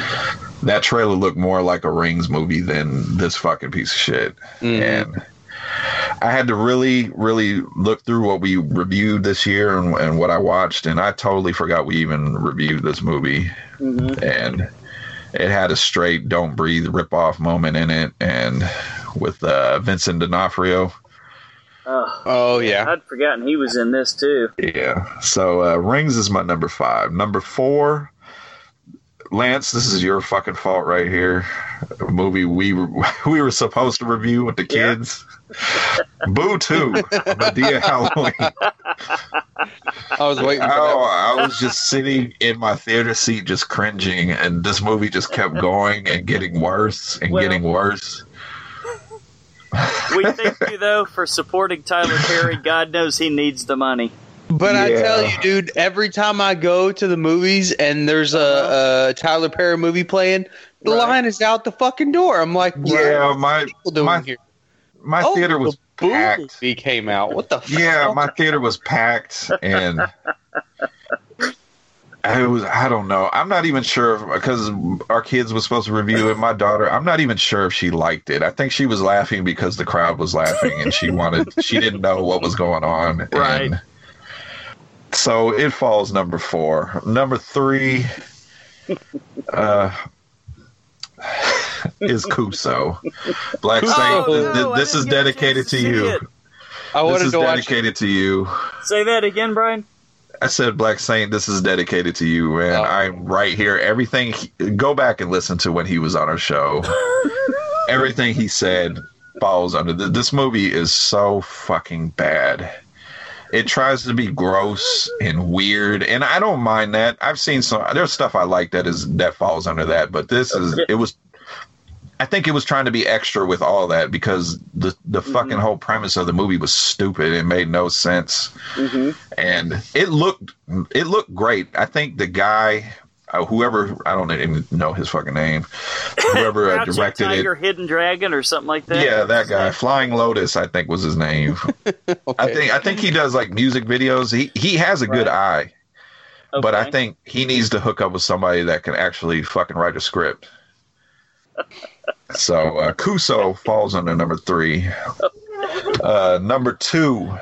that trailer looked more like a rings movie than this fucking piece of shit Mhm. and i had to really really look through what we reviewed this year and, and what i watched and i totally forgot we even reviewed this movie hmm and it had a straight "Don't Breathe" rip-off moment in it, and with uh, Vincent D'Onofrio. Oh, Oh yeah. I'd forgotten he was in this too. Yeah. So uh, Rings is my number five. Number four, Lance. This is your fucking fault right here. A movie we were, we were supposed to review with the Yeah. kids. Boo two, Madea Halloween. I was waiting for that. Oh, one. I was just sitting in my theater seat, just cringing, and this movie just kept going and getting worse and Well- getting worse. We thank you though for supporting Tyler Perry. God knows he needs the money. But I tell you, dude, every time I go to the movies and there's a, a Tyler Perry movie playing, The Right. line is out the fucking door. I'm like, what Yeah, are my people doing my here? my Oh, theater was the packed. He came out. What the? Yeah, fuck? my theater was packed, and I was I don't know. I'm not even sure because our kids were supposed to review it. My daughter, I'm not even sure if she liked it. I think she was laughing because the crowd was laughing, and she wanted she didn't know what was going on. Right. And so it falls number four. Number three. Uh, is Kuso. Black Saint, Oh, th- no, this is dedicated chance to you. it. I This is to watch. dedicated to you. Say that again, Brian. I said, Black Saint, this is dedicated to you, man. Oh. I'm right here. Everything, go back and listen to when he was on our show. Everything he said falls under th- this movie is so fucking bad. It tries to be gross and weird, and I don't mind that. I've seen some. There's stuff I like that is that falls under that, but this is it was. I think it was trying to be extra with all that because the the fucking whole premise of the movie was stupid. It made no sense Mm-hmm. and it looked it looked great. I think the guy, uh, whoever I don't even know his fucking name, whoever uh, directed Tiger, it. Hidden Dragon, or something like that. Yeah, that guy, Flying Lotus, I think was his name. I think I think he does like music videos. He he has a good eye, but I think he needs to hook up with somebody that can actually fucking write a script. so uh, Kuso falls under number three. Uh, number two,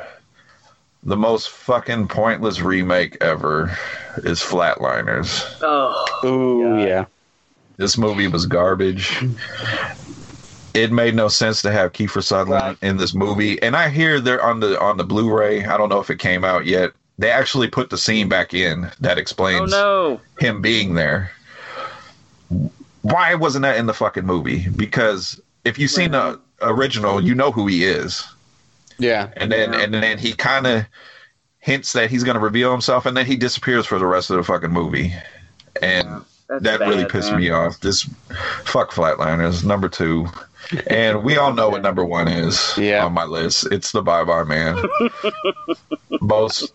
the most fucking pointless remake ever is Flatliners. Oh, Ooh, God. yeah. This movie was garbage. It made no sense to have Kiefer Sutherland Right. in this movie, and I hear they're on the on the Blu-ray. I don't know if it came out yet. They actually put the scene back in that oh explains no. him being there. Why wasn't that in the fucking movie? Because if you've seen the original, you know who he is, Yeah. and then Yeah. and then he kind of hints that he's going to reveal himself, and then he disappears for the rest of the fucking movie, and That's that really pissed man. me off. This fuck Flatliners number two, and we all know what number one is Yeah. on my list. It's the Bye Bye Man. Most.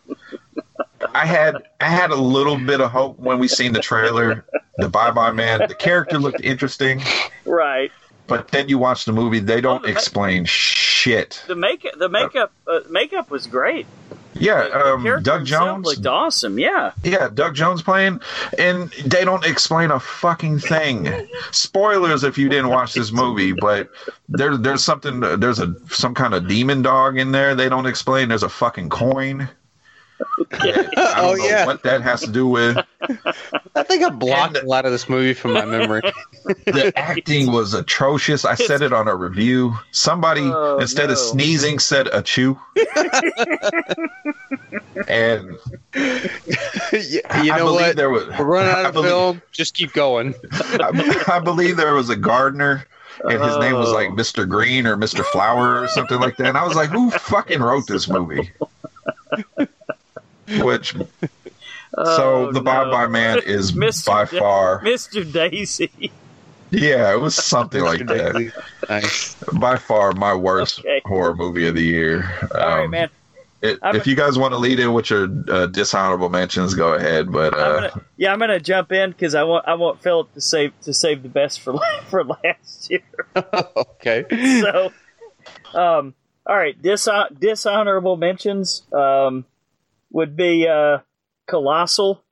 I had I had a little bit of hope when we seen the trailer. The Bye Bye Man. The character looked interesting, Right. But then you watch the movie. They don't Oh, the- explain shit. The make the makeup uh, makeup was great. Yeah, um, Doug Jones. looked awesome. Yeah. Yeah, Doug Jones playing, and they don't explain a fucking thing. Spoilers if you didn't watch this movie, but there's there's something there's a some kind of demon dog in there. They don't explain. There's a fucking coin. I don't Oh, know yeah. what that has to do with. I think I blocked And- a lot of this movie from my memory. The acting was atrocious. I said it on a review. Somebody Oh, instead of sneezing said a chew. and you I know believe what? there was We're running I out of believe- film. Just keep going. I, I believe there was a gardener, and his name was like Oh. Mr. Green or Mr. Flower or something like that. And I was like, who fucking wrote this movie? Which so Oh, the Bye no. Bye Man is Mr. by Da- far, Mr. Daisy. yeah, it was something like that. Nice. By far, my worst Okay. horror movie of the year. All right, Um, man. it- I'm- if you guys want to lead in with your uh, dishonorable mentions, go ahead. But I'm uh, gonna, yeah, I'm gonna jump in because I want I want Philip to save to save the best for for last year. okay. so, um, all right, dishon- dishonorable mentions um, would be uh, Colossal.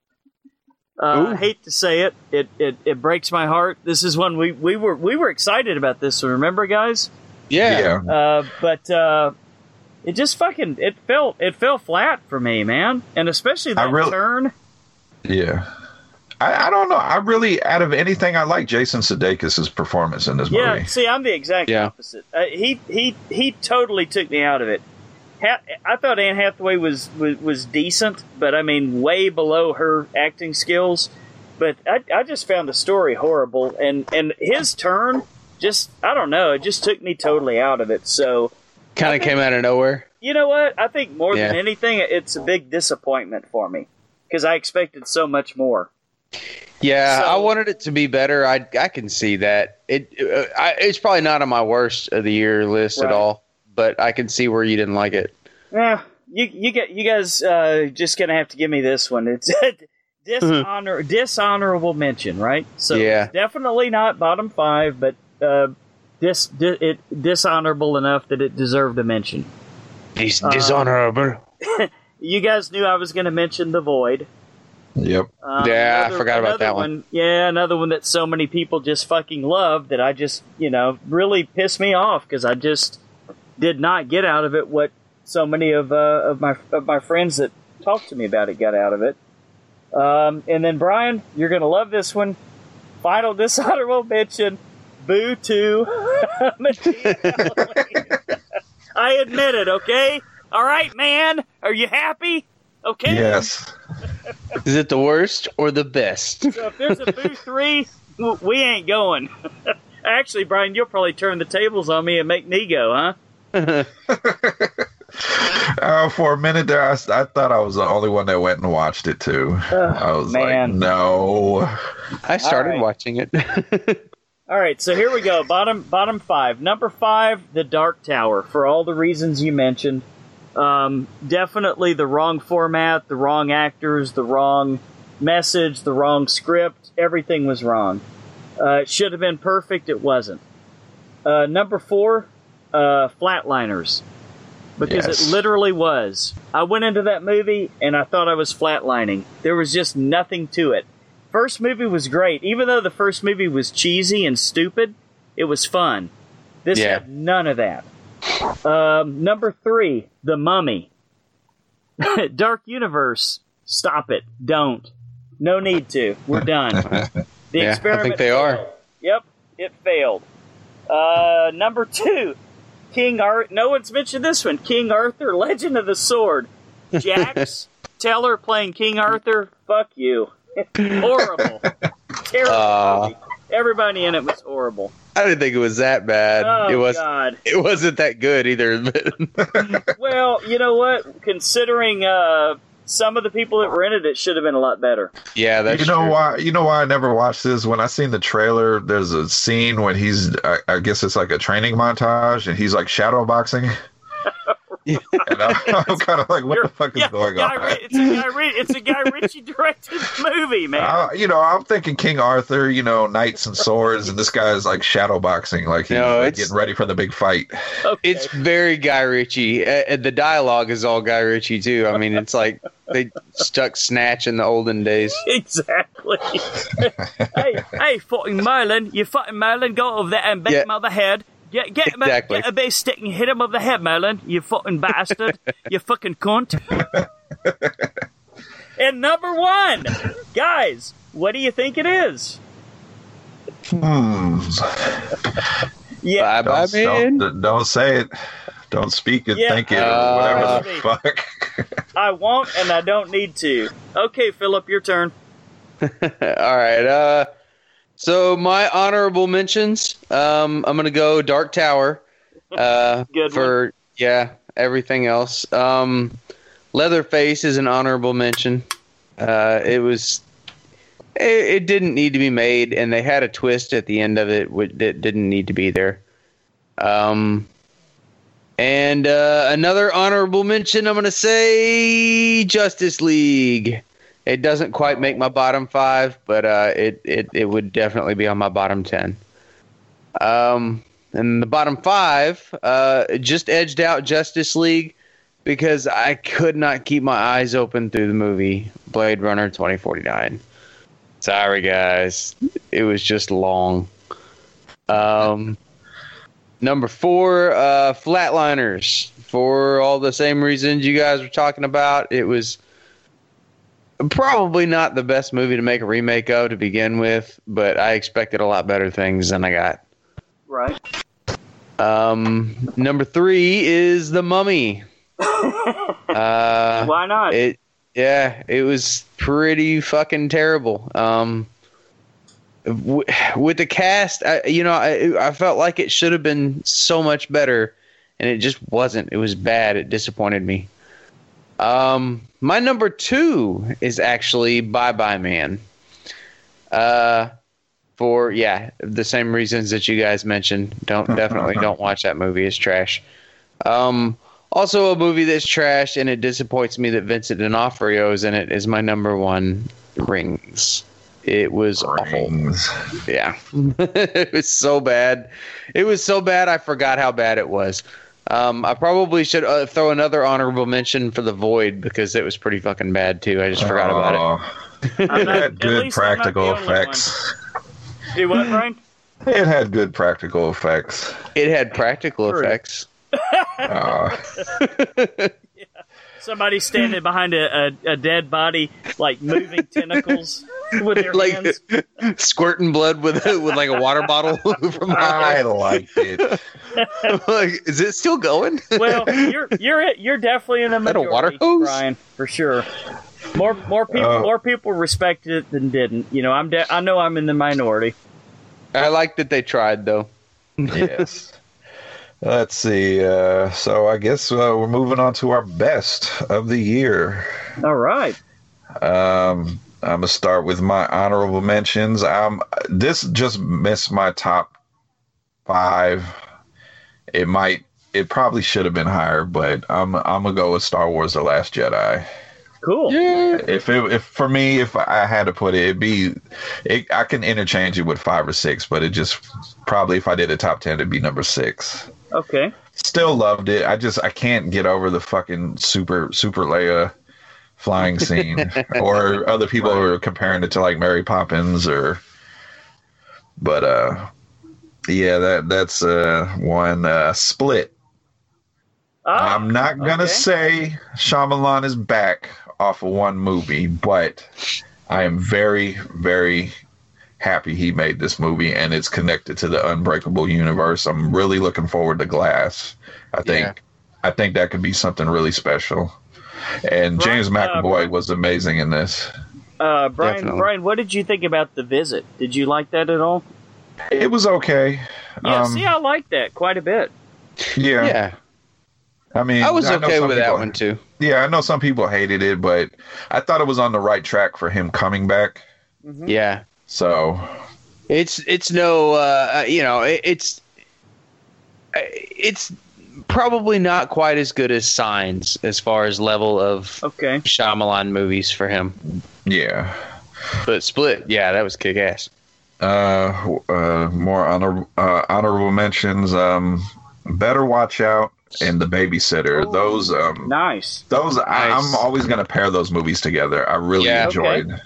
Uh, I Ooh. hate to say it, it, it, it breaks my heart. This is one we, we were we were excited about this. Remember, guys? Yeah. yeah, Uh, but uh, it just fucking it felt it fell flat for me, man. And especially I that really- turn. yeah. I, I don't know. I really, out of anything, I like Jason Sudeikis' performance in this Yeah, movie. see, I'm the exact Yeah. opposite. Uh, he he he totally took me out of it. I thought Anne Hathaway was, was was decent, but I mean, way below her acting skills. But I, I just found the story horrible, and and his turn just I don't know, it just took me totally out of it. So Kind of came out of nowhere. you know what? I think more than anything, it's a big disappointment for me because I expected so much more. Yeah, So- I wanted it to be better. I I can see that. It uh, I, it's probably not on my worst of the year list Right. at all, but I can see where you didn't like it. Yeah, you you get you guys uh, just gonna have to give me this one. It's dishonor dishonorable mention, right? So Yeah. definitely not bottom five, but uh, dis, di- it dishonorable enough that it deserved a mention. He's Uh, dishonorable. You guys knew I was going to mention the void. Yep. Um, Yeah, I forgot about another that one. Yeah, another one that so many people just fucking love that I just, you know, really pissed me off because I just did not get out of it what so many of uh, of my of my friends that talked to me about it got out of it. Um, and then Brian, you're gonna love this one. Final dishonorable mention: Boo Two. I admit it. Okay. All right, man. Are you happy? Okay. Yes. Is it the worst or the best? So if there's a boo three, we ain't going. Actually, Brian, you'll probably turn the tables on me and make me go, huh? Uh, for a minute there, I, I thought I was the only one that went and watched it too. I was man. like, no. I started right. watching it. All right, so here we go. Bottom bottom five. Number five, The Dark Tower. For all the reasons you mentioned, um, definitely the wrong format, the wrong actors, the wrong message, the wrong script. Everything was wrong. Uh, it should have been perfect. It wasn't. Uh, number four, uh, Flatliners. Because Yes. it literally was. I went into that movie and I thought I was flatlining. There was just nothing to it. First movie was great. Even though the first movie was cheesy and stupid, it was fun. This Yeah. had none of that. Um, number three, The Mummy. Dark Universe. Stop it. Don't. No need to. We're done. The Yeah, I experiment think they failed. are. Yep, it failed. Uh, number two, King Arthur. No one's mentioned this one. King Arthur, Legend of the Sword. Jax Teller playing King Arthur. Fuck you. horrible. Terrible. Movie. Everybody in it was horrible. I didn't think it was that bad. Oh it was. God. It wasn't that good either. Well, you know what? Considering uh, some of the people that rented it, it should have been a lot better. yeah, that's you know true. why? You know why I never watched this? When I seen the trailer, there's a scene when he's, I, I guess it's like a training montage, and he's like shadow boxing. and I, I'm kind of like, what the fuck is yeah, going Guy on? Ri- it's a Guy Ri- it's a Guy Ritchie directed movie, man. I, you know, I'm thinking King Arthur, you know, knights and swords, and this guy's like shadow boxing, like he's No, like, getting ready for the big fight. okay. It's very Guy Ritchie. Uh, uh, the dialogue is all Guy Ritchie too. I mean, it's like they stuck Snatch in the olden days. Exactly. hey, hey, fucking Merlin, you fucking Merlin, go over there and beat Yeah. him over the head. Get, get, him, Exactly. get a base stick and hit him over the head, Merlin. You fucking bastard. you fucking cunt. and number one, guys, what do you think it is? Hmm. Yeah, Bye bye, Don't, man. don't, don't say it. Don't speak it. Yeah, think it. uh, or whatever the fuck. I won't and I don't need to. Okay, Philip, your turn. all right. Uh, so my honorable mentions. Um, I'm gonna go Dark Tower. Uh, Good for yeah. Everything else. Um, Leatherface is an honorable mention. Uh, it was. It, it didn't need to be made, and they had a twist at the end of it that didn't need to be there. Um, and uh, another honorable mention, I'm going to say Justice League. It doesn't quite make my bottom five, but uh, it, it it would definitely be on my bottom ten. Um, and the bottom five uh, just edged out Justice League because I could not keep my eyes open through the movie Blade Runner 2049. Sorry, guys, it was just long. Um, number four, uh, Flatliners. For all the same reasons you guys were talking about, it was probably not the best movie to make a remake of to begin with, but I expected a lot better things than I got. Right. Um, number three is The Mummy. uh, Why not? it, yeah, it was pretty fucking terrible. Um, w- with the cast, I, you know, I, I felt like it should have been so much better, and it just wasn't. It was bad. It disappointed me. Um, my number two is actually Bye Bye Man. Uh, for yeah, the same reasons that you guys mentioned. Don't definitely don't watch that movie. It's trash. Um, also a movie that's trash and it disappoints me that Vincent D'Onofrio is in it is my number one Rings. It was awful. Yeah. it was so bad. It was so bad I forgot how bad it was. Um, I probably should uh, throw another honorable mention for The Void because it was pretty fucking bad too. I just forgot about it. Oh, It had good least I'm not practical the only one. effects. Do what, Brian? It had good practical effects. It had practical True. effects. Uh, Somebody standing behind a, a, a dead body, like moving tentacles with their like hands. squirting blood with with like a water bottle from I liked it. like, is it still going? Well, you're you're it. You're definitely in the that a water hose? Brian, for sure. More more people Oh. more people respected it than didn't. You know, I'm de- I know I'm in the minority. I like that they tried though. yes. Let's see. Uh, so I guess uh, we're moving on to our best of the year. All right. Um, I'm gonna start with my honorable mentions. Um, this just missed my top five. It might. It probably should have been higher, but I'm I'm gonna go with Star Wars: The Last Jedi. Cool. Yeah. If it, if for me, if I had to put it, it'd be, it, I can interchange it with five or six, but it just probably if I did a top ten, it'd be number six. Okay. Still loved it. I just I can't get over the fucking super super Leia flying scene, or other people are comparing it to like Mary Poppins or, but uh, yeah, that that's uh one uh split. Ah, I'm not gonna okay. say Shyamalan is back off of one movie, but I am very, very happy he made this movie and it's connected to the Unbreakable universe. I'm really looking forward to Glass. I think Yeah. I think that could be something really special. And Right, James uh, McAvoy right. was amazing in this. uh, Brian, Definitely. Brian, what did you think about the visit? Did you like that at all? It was okay. Yeah. Um, see, I like that quite a bit. yeah. Yeah. I mean, I was know okay some with that one too. Yeah, I know some people hated it, but I thought it was on the right track for him coming back. Mm-hmm. Yeah. So It's it's no uh, you know it, it's it's probably not quite as good as Signs as far as level of Okay. Shyamalan movies for him. yeah. But Split, yeah, that was kick ass. Uh, uh, more honor, uh, honorable mentions. Um, Better Watch Out and The Babysitter. Those, um, Nice. those I, Nice. I'm always gonna pair those movies together. I really Yeah. enjoyed,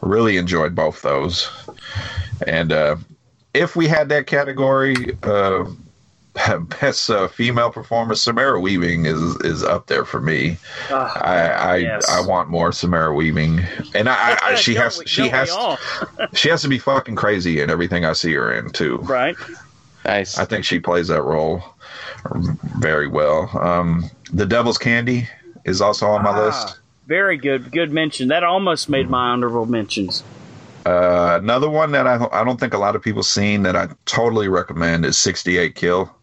really enjoyed both those. And uh, if we had that category, uh, best uh, female performer, Samara Weaving is is up there for me. Ah, I I, Yes. I want more Samara Weaving, and I, I, I she Don't has we- she has she has to be fucking crazy in everything I see her in too. right. Nice. I think she plays that role very well. Um, the Devil's Candy is also on my Ah, list. Very good. Good mention. That almost made my honorable mentions. Uh, another one that I I don't think a lot of people seen that I totally recommend is 68 Kill.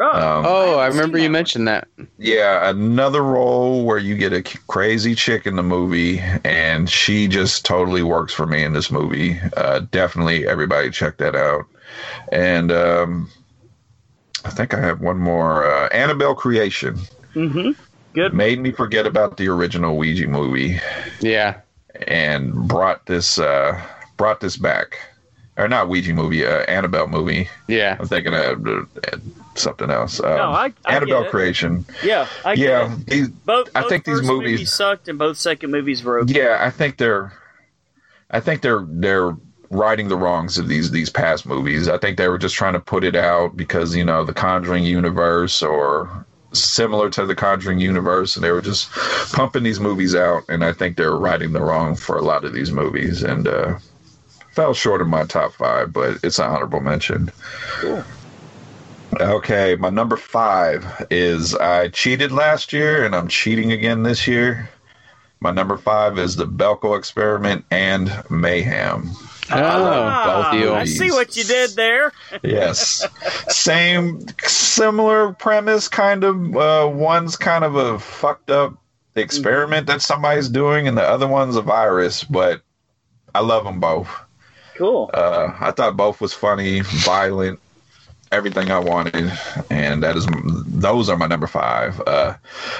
Oh, Um, oh, I haven't remember you that mentioned that. Yeah, another role where you get a crazy chick in the movie, and she just totally works for me in this movie. Uh, definitely, everybody check that out. And um, I think I have one more. Uh, Annabelle Creation mm-hmm. Good. made me forget about the original Ouija movie Yeah. and brought this uh, brought this back. Or not Ouija movie, uh, Annabelle movie. Yeah. I'm thinking of uh, something else. Um, No, I- I Annabelle. Creation. Yeah, I get Yeah, it. these, Both, I both think these movies- sucked, and both second movies were okay. Yeah, I think they're, I think they're they're righting the wrongs of these these past movies. I think they were just trying to put it out because you know the Conjuring universe or similar to the Conjuring universe, and they were just pumping these movies out. And I think they're righting the wrong for a lot of these movies, and uh, fell short of my top five, but it's an honorable mention. Okay, my number five is I cheated last year and I'm cheating again this year. My number five is the Belko experiment and Mayhem. Oh, Ah, both I see what you did there. Yes, same similar premise, kind of. Uh, one's kind of a fucked up experiment that somebody's doing, and the other one's a virus. But I love them both. Cool. Uh, I thought both was funny, violent, everything I wanted, and that is those are my number five. Uh,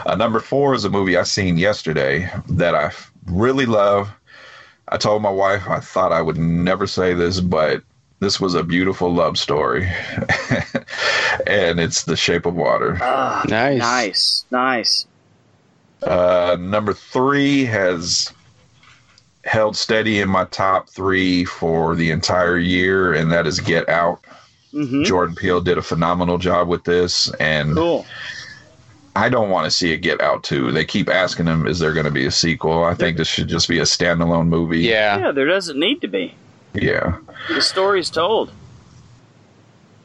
uh, number four is a movie I seen yesterday that I really love. I told my wife I thought I would never say this, but this was a beautiful love story, and it's The Shape of Water. Ah, Nice. nice, nice. Uh, number three has held steady in my top three for the entire year, and that is Get Out. Hmm Jordan Peele did a phenomenal job with this, and Cool. I don't want to see it Get Out too. They keep asking him, "Is there going to be a sequel?" I think this should just be a standalone movie. Yeah. Yeah, there doesn't need to be. yeah. The story's told.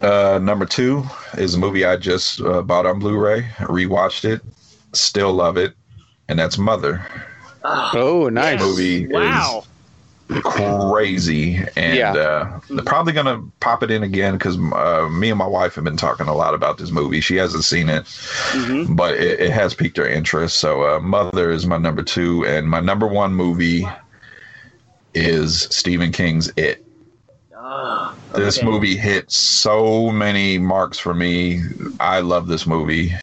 Uh, number two is a movie I just uh, bought on Blu-ray. Rewatched it, still love it, and that's Mother. Ah, Oh, nice. Movie wow. is crazy, and Yeah. uh, they're probably gonna pop it in again because uh, me and my wife have been talking a lot about this movie. She hasn't seen it, hmm but it, it has piqued her interest. So, uh, Mother is my number two, and my number one movie is Stephen King's It. Ah, This movie hit so many marks for me. I love this movie.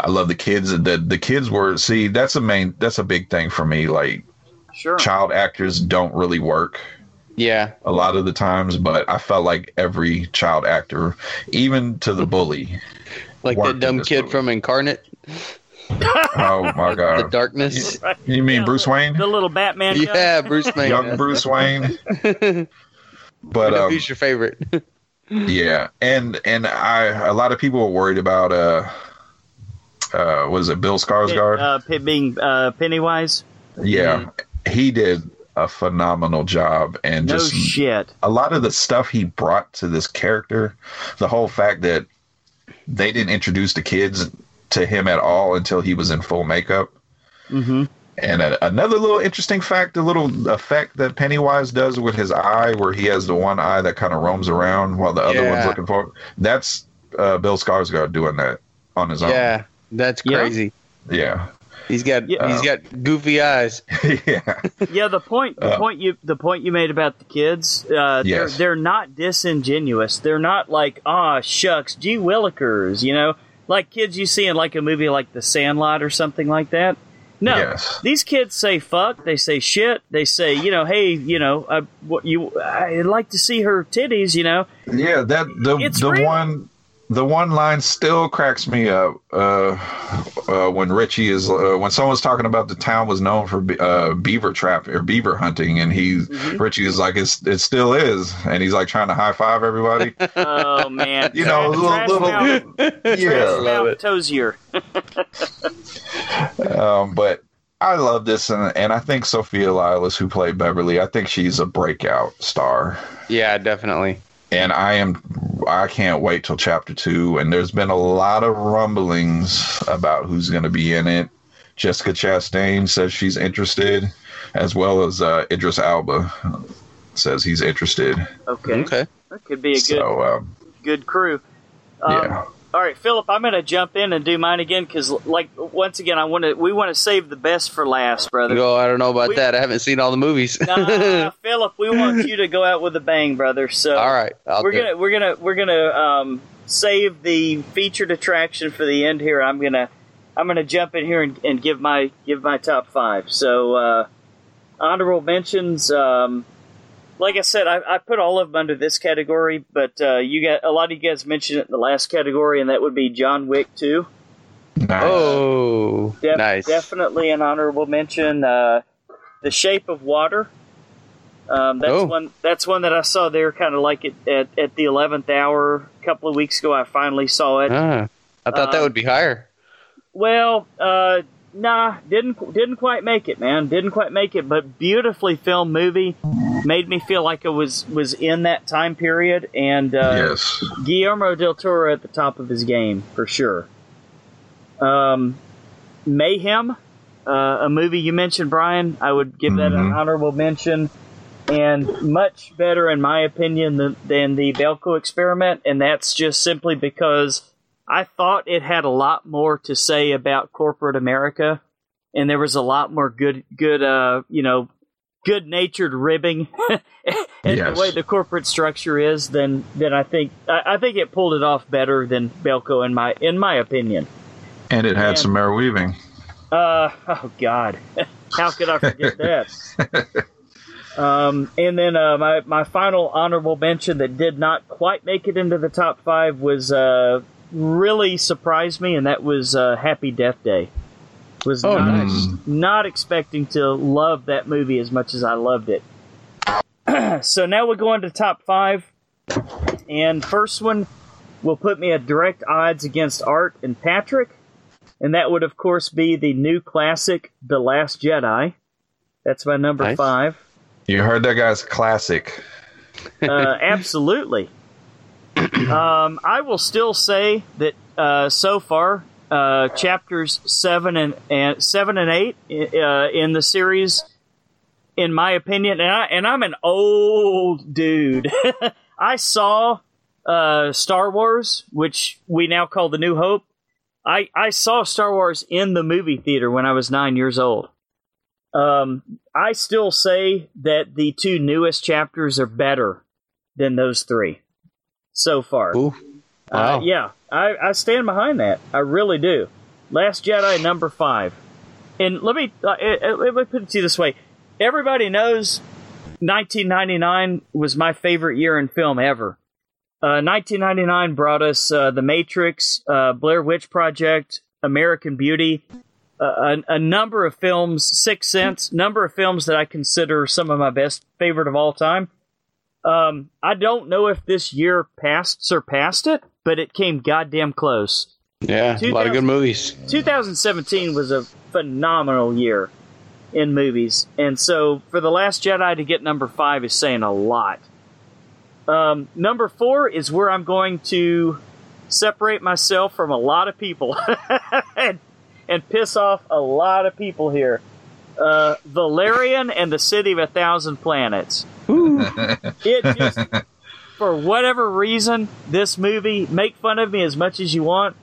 I love the kids. The the kids were see that's a main that's a big thing for me. Like Sure. child actors don't really work Yeah. a lot of the times, but I felt like every child actor, even to the bully. Like Worked that dumb kid movie. from Incarnate, Oh my god! The! Darkness. You mean Yeah, Bruce Wayne? The little Batman guy? Yeah, Bruce Wayne. Young Bruce Wayne. But um, who's your favorite? Yeah, and and I a lot of people were worried about uh uh was it Bill Skarsgård? Uh, P- being uh, Pennywise? yeah, he did a phenomenal job and No just shit. a lot of the stuff he brought to this character, the whole fact that they didn't introduce the kids to him at all until he was in full makeup. hmm And a, another little interesting fact, a little effect that Pennywise does with his eye, where he has the one eye that kind of roams around while the other Yeah. one's looking for. That's uh, Bill Skarsgård doing that on his own. yeah, that's Yeah. crazy. Yeah. He's got Yeah. he's got goofy eyes. yeah. Yeah, the point the Uh, point you the point you made about the kids, uh, they're Yes. they're not disingenuous. They're not like ah shucks, gee willikers, you know, like kids you see in like a movie like The Sandlot or something like that. No, Yes. these kids say fuck, they say shit, they say you know, hey, you know, I, what you I'd like to see her titties, you know. Yeah. That the It's the real. one the one line still cracks me up uh, uh, when Richie is uh, when someone's talking about the town was known for be- uh, beaver trap or beaver hunting, and he Mm-hmm. Richie is like it's it still is, and he's like trying to high five everybody. Oh man, You know, a little- Trash little- mouth- yeah. trash mouth Tozier. Um, but I love this, and, and I think Sophia Lillis, who played Beverly, I think she's a breakout star. Yeah, definitely. And I am, I can't wait till chapter two. And there's been a lot of rumblings about who's going to be in it. Jessica Chastain says she's interested, as well as uh, Idris Elba says he's interested. Okay, Okay. that could be a good So um, good crew. Um, yeah, All right, Philip, I'm going to jump in and do mine again because, like, once again, I want to. We want to save the best for last, brother. Go. I don't know about We- that. I haven't seen all the movies. Nah, Philip, we want you to go out with a bang, brother. So all right. I'll we're gonna we're gonna we're gonna um, save the featured attraction for the end here. I'm gonna I'm gonna jump in here and, and give my give my top five. So uh, honorable mentions. Um, like I said, I, I put all of them under this category, but uh, you got a lot of you guys mentioned it in the last category, and that would be John Wick two. nice. Oh, Def- nice. Definitely an honorable mention. Uh, the Shape of Water. Um, that's Oh. one. That's one that I saw there, kind of like it at, at the eleventh hour a couple of weeks ago. I finally saw it. Ah, I thought that Um, would be higher. Well, uh, nah, didn't didn't quite make it, man. Didn't quite make it, but beautifully filmed movie. Made me feel like I was was in that time period, and uh, yes, Guillermo del Toro at the top of his game for sure. Um, Mayhem, uh, a movie you mentioned, Brian. I would give that an Mhm. honorable mention, and much better in my opinion than, than the Belko experiment, and that's just simply because I thought it had a lot more to say about corporate America, and there was a lot more good, good, uh, you know, good natured ribbing and Yes. the way the corporate structure is then than I think I, I think it pulled it off better than Belko in my in my opinion. and it had Man. some Mare Weaving. Uh oh God, how could I forget that? Um, and then uh, my my final honorable mention that did not quite make it into the top five was uh, really surprised me, and that was uh, Happy Death Day. Was Oh, not, nice. not expecting to love that movie as much as I loved it. so now we're going to top five, and first one will put me at direct odds against Art and Patrick, and that would of course be the new classic, The Last Jedi. That's my number Nice. five. You heard that guy's classic. Uh, absolutely. Um, I will still say that uh, so far, uh, chapters seven and, and seven and eight uh, in the series, in my opinion, and, I, and I'm an old dude. I saw uh, Star Wars, which we now call The New Hope. I, I saw Star Wars in the movie theater when I was nine years old. Um, I still say that the two newest chapters are better than those three so far. Ooh. Uh, yeah, I, I stand behind that. I really do. Last Jedi, number five. And let me uh, uh, let me put it to you this way: everybody knows 1999 was my favorite year in film ever. Uh, 1999 brought us uh, The Matrix, uh, Blair Witch Project, American Beauty, uh, a, a number of films, Sixth Sense, number of films that I consider some of my best favorite of all time. Um, I don't know if this year past surpassed it, but it came goddamn close. Yeah, a lot of good movies. 2017 was a phenomenal year in movies, and so for the Last Jedi to get number five is saying a lot. Um, number four is where I'm going to separate myself from a lot of people and, and piss off a lot of people here. Uh, Valerian and the City of a Thousand Planets. It just, for whatever reason, this movie, make fun of me as much as you want,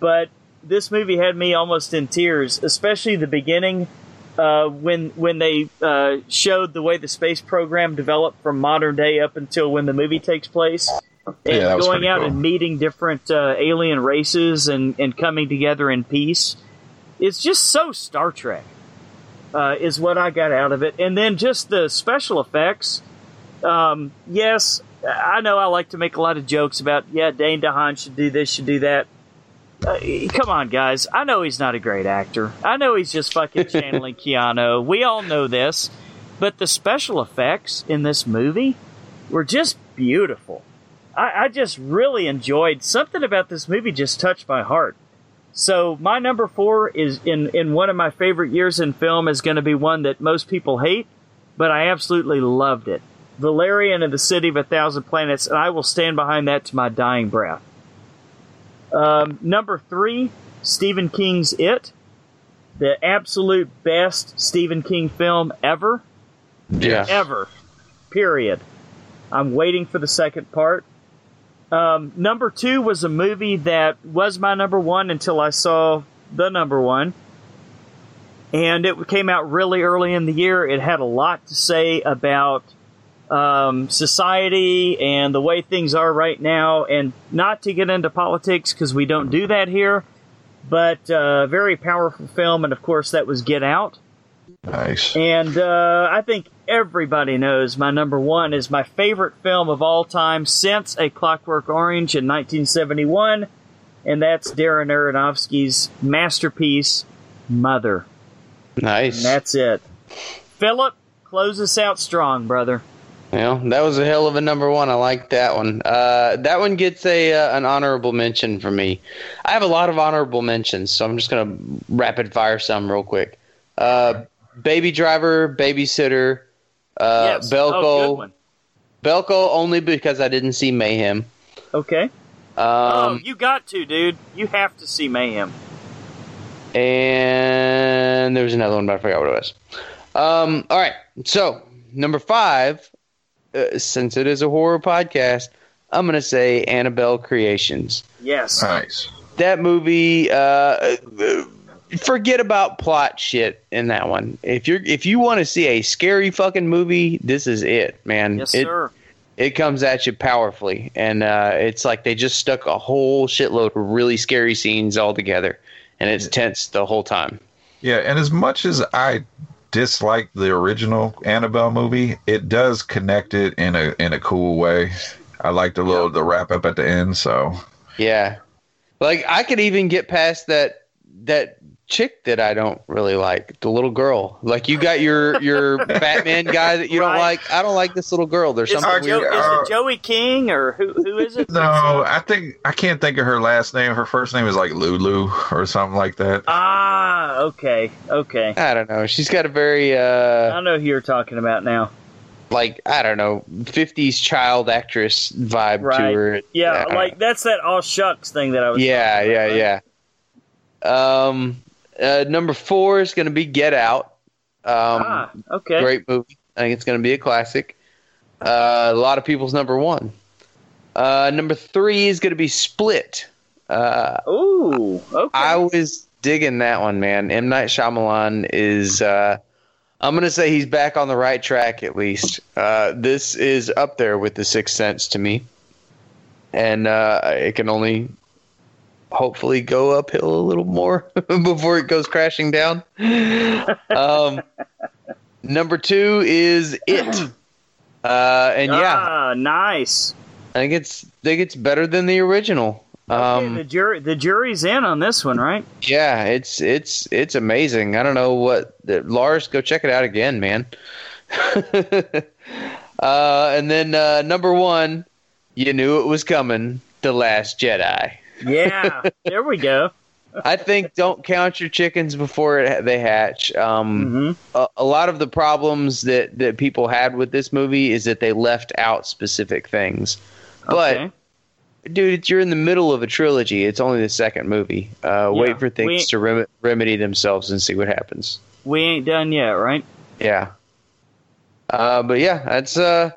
but this movie had me almost in tears, especially the beginning uh, when when they uh, showed the way the space program developed from modern day up until when the movie takes place, and Yeah, going out cool. and meeting different uh, alien races and and coming together in peace. It's just so Star Trek. Uh, is what I got out of it, and then just the special effects. Um, yes, I know I like to make a lot of jokes about yeah, Dane DeHaan should do this, should do that. Uh, come on, guys. I know he's not a great actor. I know he's just fucking channeling Keanu. We all know this. But the special effects in this movie were just beautiful. I, I just really enjoyed something about this movie just touched my heart. So my number four is in, in one of my favorite years in film is going to be one that most people hate, but I absolutely loved it. Valerian and the City of a Thousand Planets, and I will stand behind that to my dying breath. Um, number three, Stephen King's It, the absolute best Stephen King film ever, Yeah. ever. Period. I'm waiting for the second part. Um, number two was a movie that was my number one until I saw the number one. And it came out really early in the year. It had a lot to say about um, society and the way things are right now. And not to get into politics because we don't do that here, but uh, very powerful film. And of course, that was Get Out. Nice. And uh, I think everybody knows my number one is my favorite film of all time since A Clockwork Orange in 1971, and that's Darren Aronofsky's masterpiece, Mother. Nice. And that's it. Philip, close us out strong, brother. Well, that was a hell of a number one. I like that one. Uh, that one gets a uh, an honorable mention for me. I have a lot of honorable mentions, so I'm just gonna rapid fire some real quick. Uh, Baby Driver, Babysitter, uh, yes. Oh, Belko, one. Belko only because I didn't see Mayhem. Okay. oh, Um, you got to, dude. You have to see Mayhem. and there was another one, but I forgot what it was. Um, all right, so number five, uh, since it is a horror podcast, I'm gonna say Annabelle Creations. Yes. Nice. that movie uh forget about plot shit in that one if you're if you want to see a scary fucking movie this is it man Yes, it sir. it comes at you powerfully and uh it's like they just stuck a whole shitload of really scary scenes all together and it's tense the whole time Yeah, and as much as I dislike the original Annabelle movie, it does connect it in a in a cool way. I like the little the wrap up at the end. So Yeah. Like I could even get past that that chick that I don't really like, the little girl. Like you got your your Batman guy that you don't like. I don't like this little girl. There's Is, something it, Joe, weird. is Uh, it Joey King or who? Who is it? no, I think I can't think of her last name. Her first name is like Lulu or something like that. Ah, okay, okay. I don't know. She's got a very I uh know who you're talking about now. like I don't know, 50s child actress vibe Right. to her. Yeah, Uh, like that's that all shucks thing that I was. Yeah, talking yeah, about, right? yeah. Um uh, number 4 is going to be Get Out. Um ah, okay. Great movie. I think it's going to be a classic. Uh, a lot of people's number one. Uh, number three is going to be Split. Uh, Ooh, okay. I was digging that one, man. M Night Shyamalan is. Uh, I'm going to say he's back on the right track at least. Uh, this is up there with The Sixth Sense to me, and uh, it can only hopefully go uphill a little more before it goes crashing down. um, number two is It. Uh, and yeah, ah, nice. I think it's I think it's better than the original. Okay, Um, the jury, the jury's in on this one, right? yeah, it's it's it's amazing. I don't know what the, Lars. Go check it out again, man. uh, and then uh, number one, you knew it was coming. The Last Jedi. Yeah, there we go. I think don't count your chickens before they hatch. Um, hmm a, a lot of the problems that that people had with this movie is that they left out specific things. But okay. dude, it's, you're in the middle of a trilogy. It's only the second movie. Uh, Yeah, wait for things to rem- remedy themselves and see what happens. we ain't done yet, right? Yeah. Uh, but yeah, that's uh,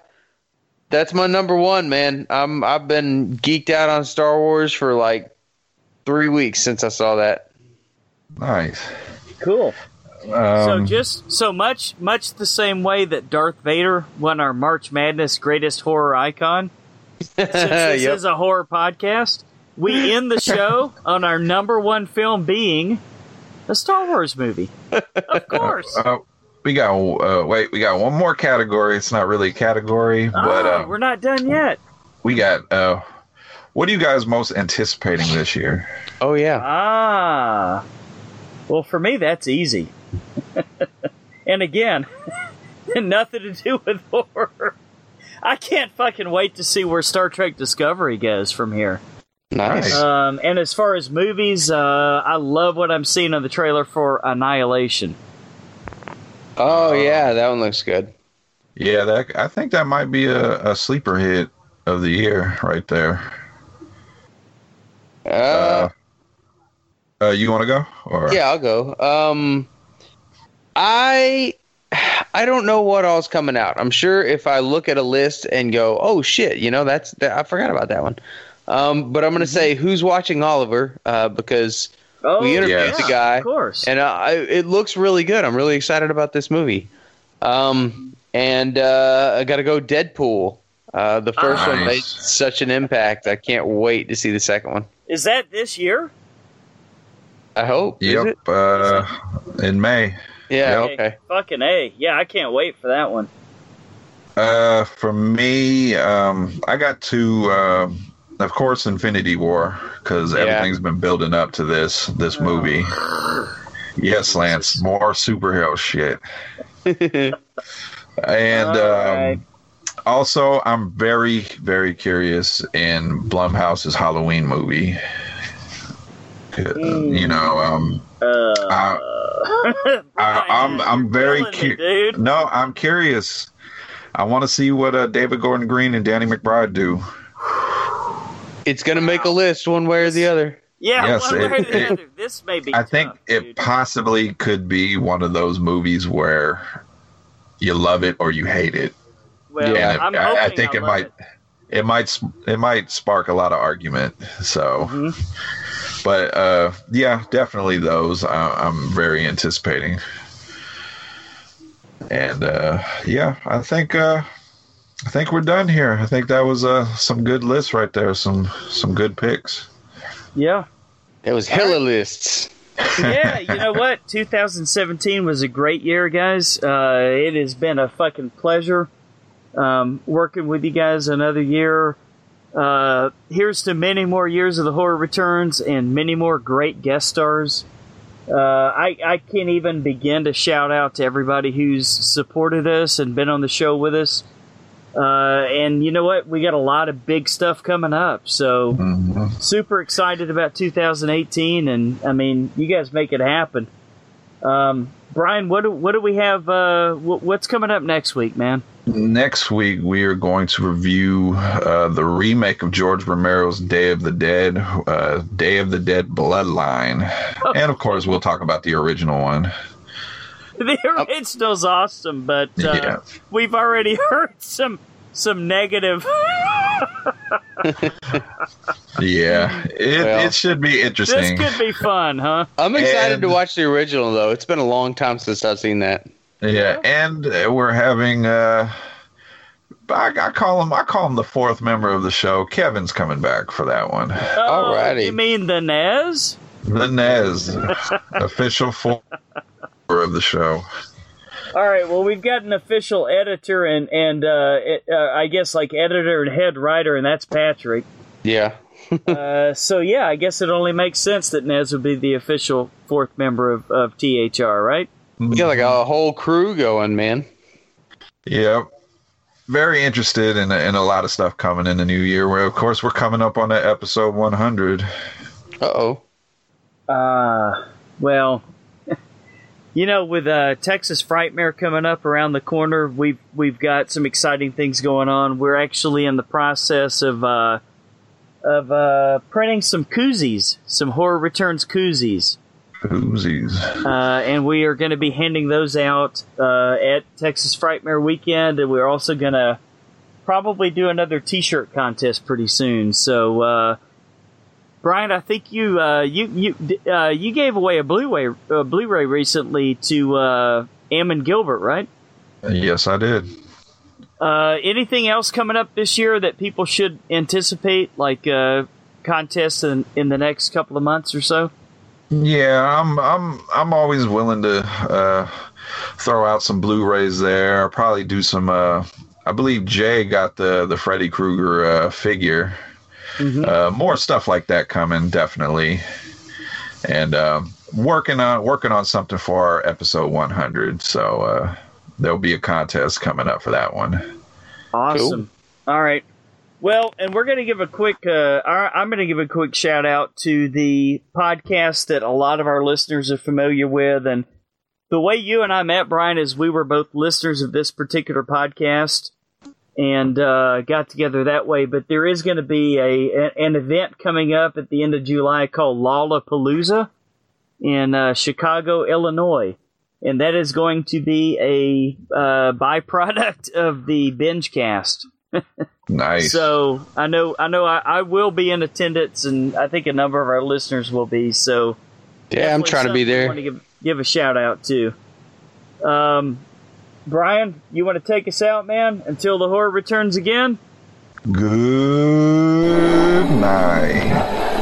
that's my number one, man. I'm I've been geeked out on Star Wars for like three weeks since I saw that. Nice. Cool. so Um, just so much, much the same way that Darth Vader won our March Madness Greatest Horror Icon. Since this Yep. is a horror podcast, we end the show on our number one film being a Star Wars movie. Of course. uh, we got uh, wait, we got one more category. It's not really a category, but uh, we're not done yet. we got. Uh, what are you guys most anticipating this year? Oh yeah. Ah. Well, for me, that's easy. and again, nothing to do with horror. I can't fucking wait to see where Star Trek Discovery goes from here. Nice. Nice. Um, and as far as movies, uh, I love what I'm seeing on the trailer for Annihilation. Oh yeah, that one looks good. Yeah, that I think that might be a, a sleeper hit of the year right there. Uh, Uh, uh, you want to go? Or yeah, I'll go. Um, I I don't know what all's coming out. I'm sure if I look at a list and go, oh shit, you know that's that, I forgot about that one. Um, but I'm gonna say who's watching Oliver uh, because Oh, we interviewed yes. the guy. Of course. and uh, I, it looks really good. I'm really excited about this movie. Um, and uh, I got to go Deadpool. Uh, the first one Nice. made such an impact. I can't wait to see the second one. Is that this year? I hope. Is Yep. it? Uh, in May. Yeah. Yep. Okay. Fucking A. Yeah, I can't wait for that one. Uh, for me, um, I got to, uh, of course, Infinity War because Yeah. everything's been building up to this this movie. Yes, Lance, more superhero shit. And All um, also, I'm very, very curious in Blumhouse's Halloween movie. Uh, You know, um, Uh, I, I, I'm I'm very curious. No, I'm curious. I want to see what uh, David Gordon Green and Danny McBride do. it's gonna make a list one way or the other. Yeah, Yes, one way or the it- other. This may be. I think tough, it dude. possibly could be one of those movies where you love it or you hate it. Well, Yeah, I'm I, hoping I think I it love might. It might it might spark a lot of argument. So, Mhm. but uh, yeah, definitely those I, I'm very anticipating. And uh, yeah, I think uh, I think we're done here. I think that was uh, some good lists right there. Some some good picks. Yeah. It was hella lists. yeah, you know what? 2017 was a great year, guys. Uh, it has been a fucking pleasure um, working with you guys another year. Uh, here's to many more years of the horror returns and many more great guest stars. Uh, I, I can't even begin to shout out to everybody who's supported us and been on the show with us. Uh, and you know what? We got a lot of big stuff coming up. So Mhm. super excited about 2018. And I mean, you guys make it happen. Um, Brian, what do, what do we have? Uh, wh- what's coming up next week, man? Next week, we are going to review uh, the remake of George Romero's Day of the Dead, uh, Day of the Dead Bloodline. And of course, we'll talk about the original one. The original's awesome, but uh, Yeah. we've already heard some some negative. Yeah, it, Well, it should be interesting. this could be fun, huh? I'm excited And- to watch the original though. It's been a long time since I've seen that. Yeah, and uh, we're having. Uh, I, I call him. I call him the fourth member of the show. Kevin's coming back for that one. Oh, Alrighty. You mean the Nez? The Nez, official fourth member of the show. All right. Well, we've got an official editor and and uh, it, uh, I guess like editor and head writer, and that's Patrick. Yeah. uh, so yeah, I guess it only makes sense that Nez would be the official fourth member of, of THR, right? We got like a whole crew going, man. Yep. Very interested in in a lot of stuff coming in the new year. Where of course we're coming up on that episode 100. Uh oh. Uh, well, you know, with uh, Texas Frightmare coming up around the corner, we've we've got some exciting things going on. We're actually in the process of uh, of uh, printing some koozies, some horror returns koozies, Koozies. uh, and we are going to be handing those out uh, at Texas Frightmare weekend, and we're also going to probably do another T-shirt contest pretty soon. So. Brian, I think you uh, you you uh, you gave away a Blu-ray uh, Blu-ray recently to uh, Ammon Gilbert, right? Yes, I did. Uh, anything else coming up this year that people should anticipate, like uh, contests in, in the next couple of months or so? Yeah, I'm I'm I'm always willing to uh, throw out some Blu-rays there. I'll probably do some. Uh, I believe Jay got the the Freddy Krueger uh, figure. Uh, more stuff like that coming definitely, and um, working on working on something for our episode 100. So uh, there'll be a contest coming up for that one. Awesome. All right. Well, and we're going to give a quick. Uh, our- I'm going to give a quick shout out to the podcast that a lot of our listeners are familiar with, and the way you and I met, Brian, is we were both listeners of this particular podcast and uh, got together that way. But there is going to be a, an event coming up at the end of July called Lollapalooza in uh, Chicago, Illinois and that is going to be a uh, byproduct of the binge cast. Nice. So I know, I know, I, I will be in attendance, and I think a number of our listeners will be. So Yeah, I'm trying to be I there. want to give give a shout out to. Um, Brian, you want to take us out, man, until the horror returns again? Good night.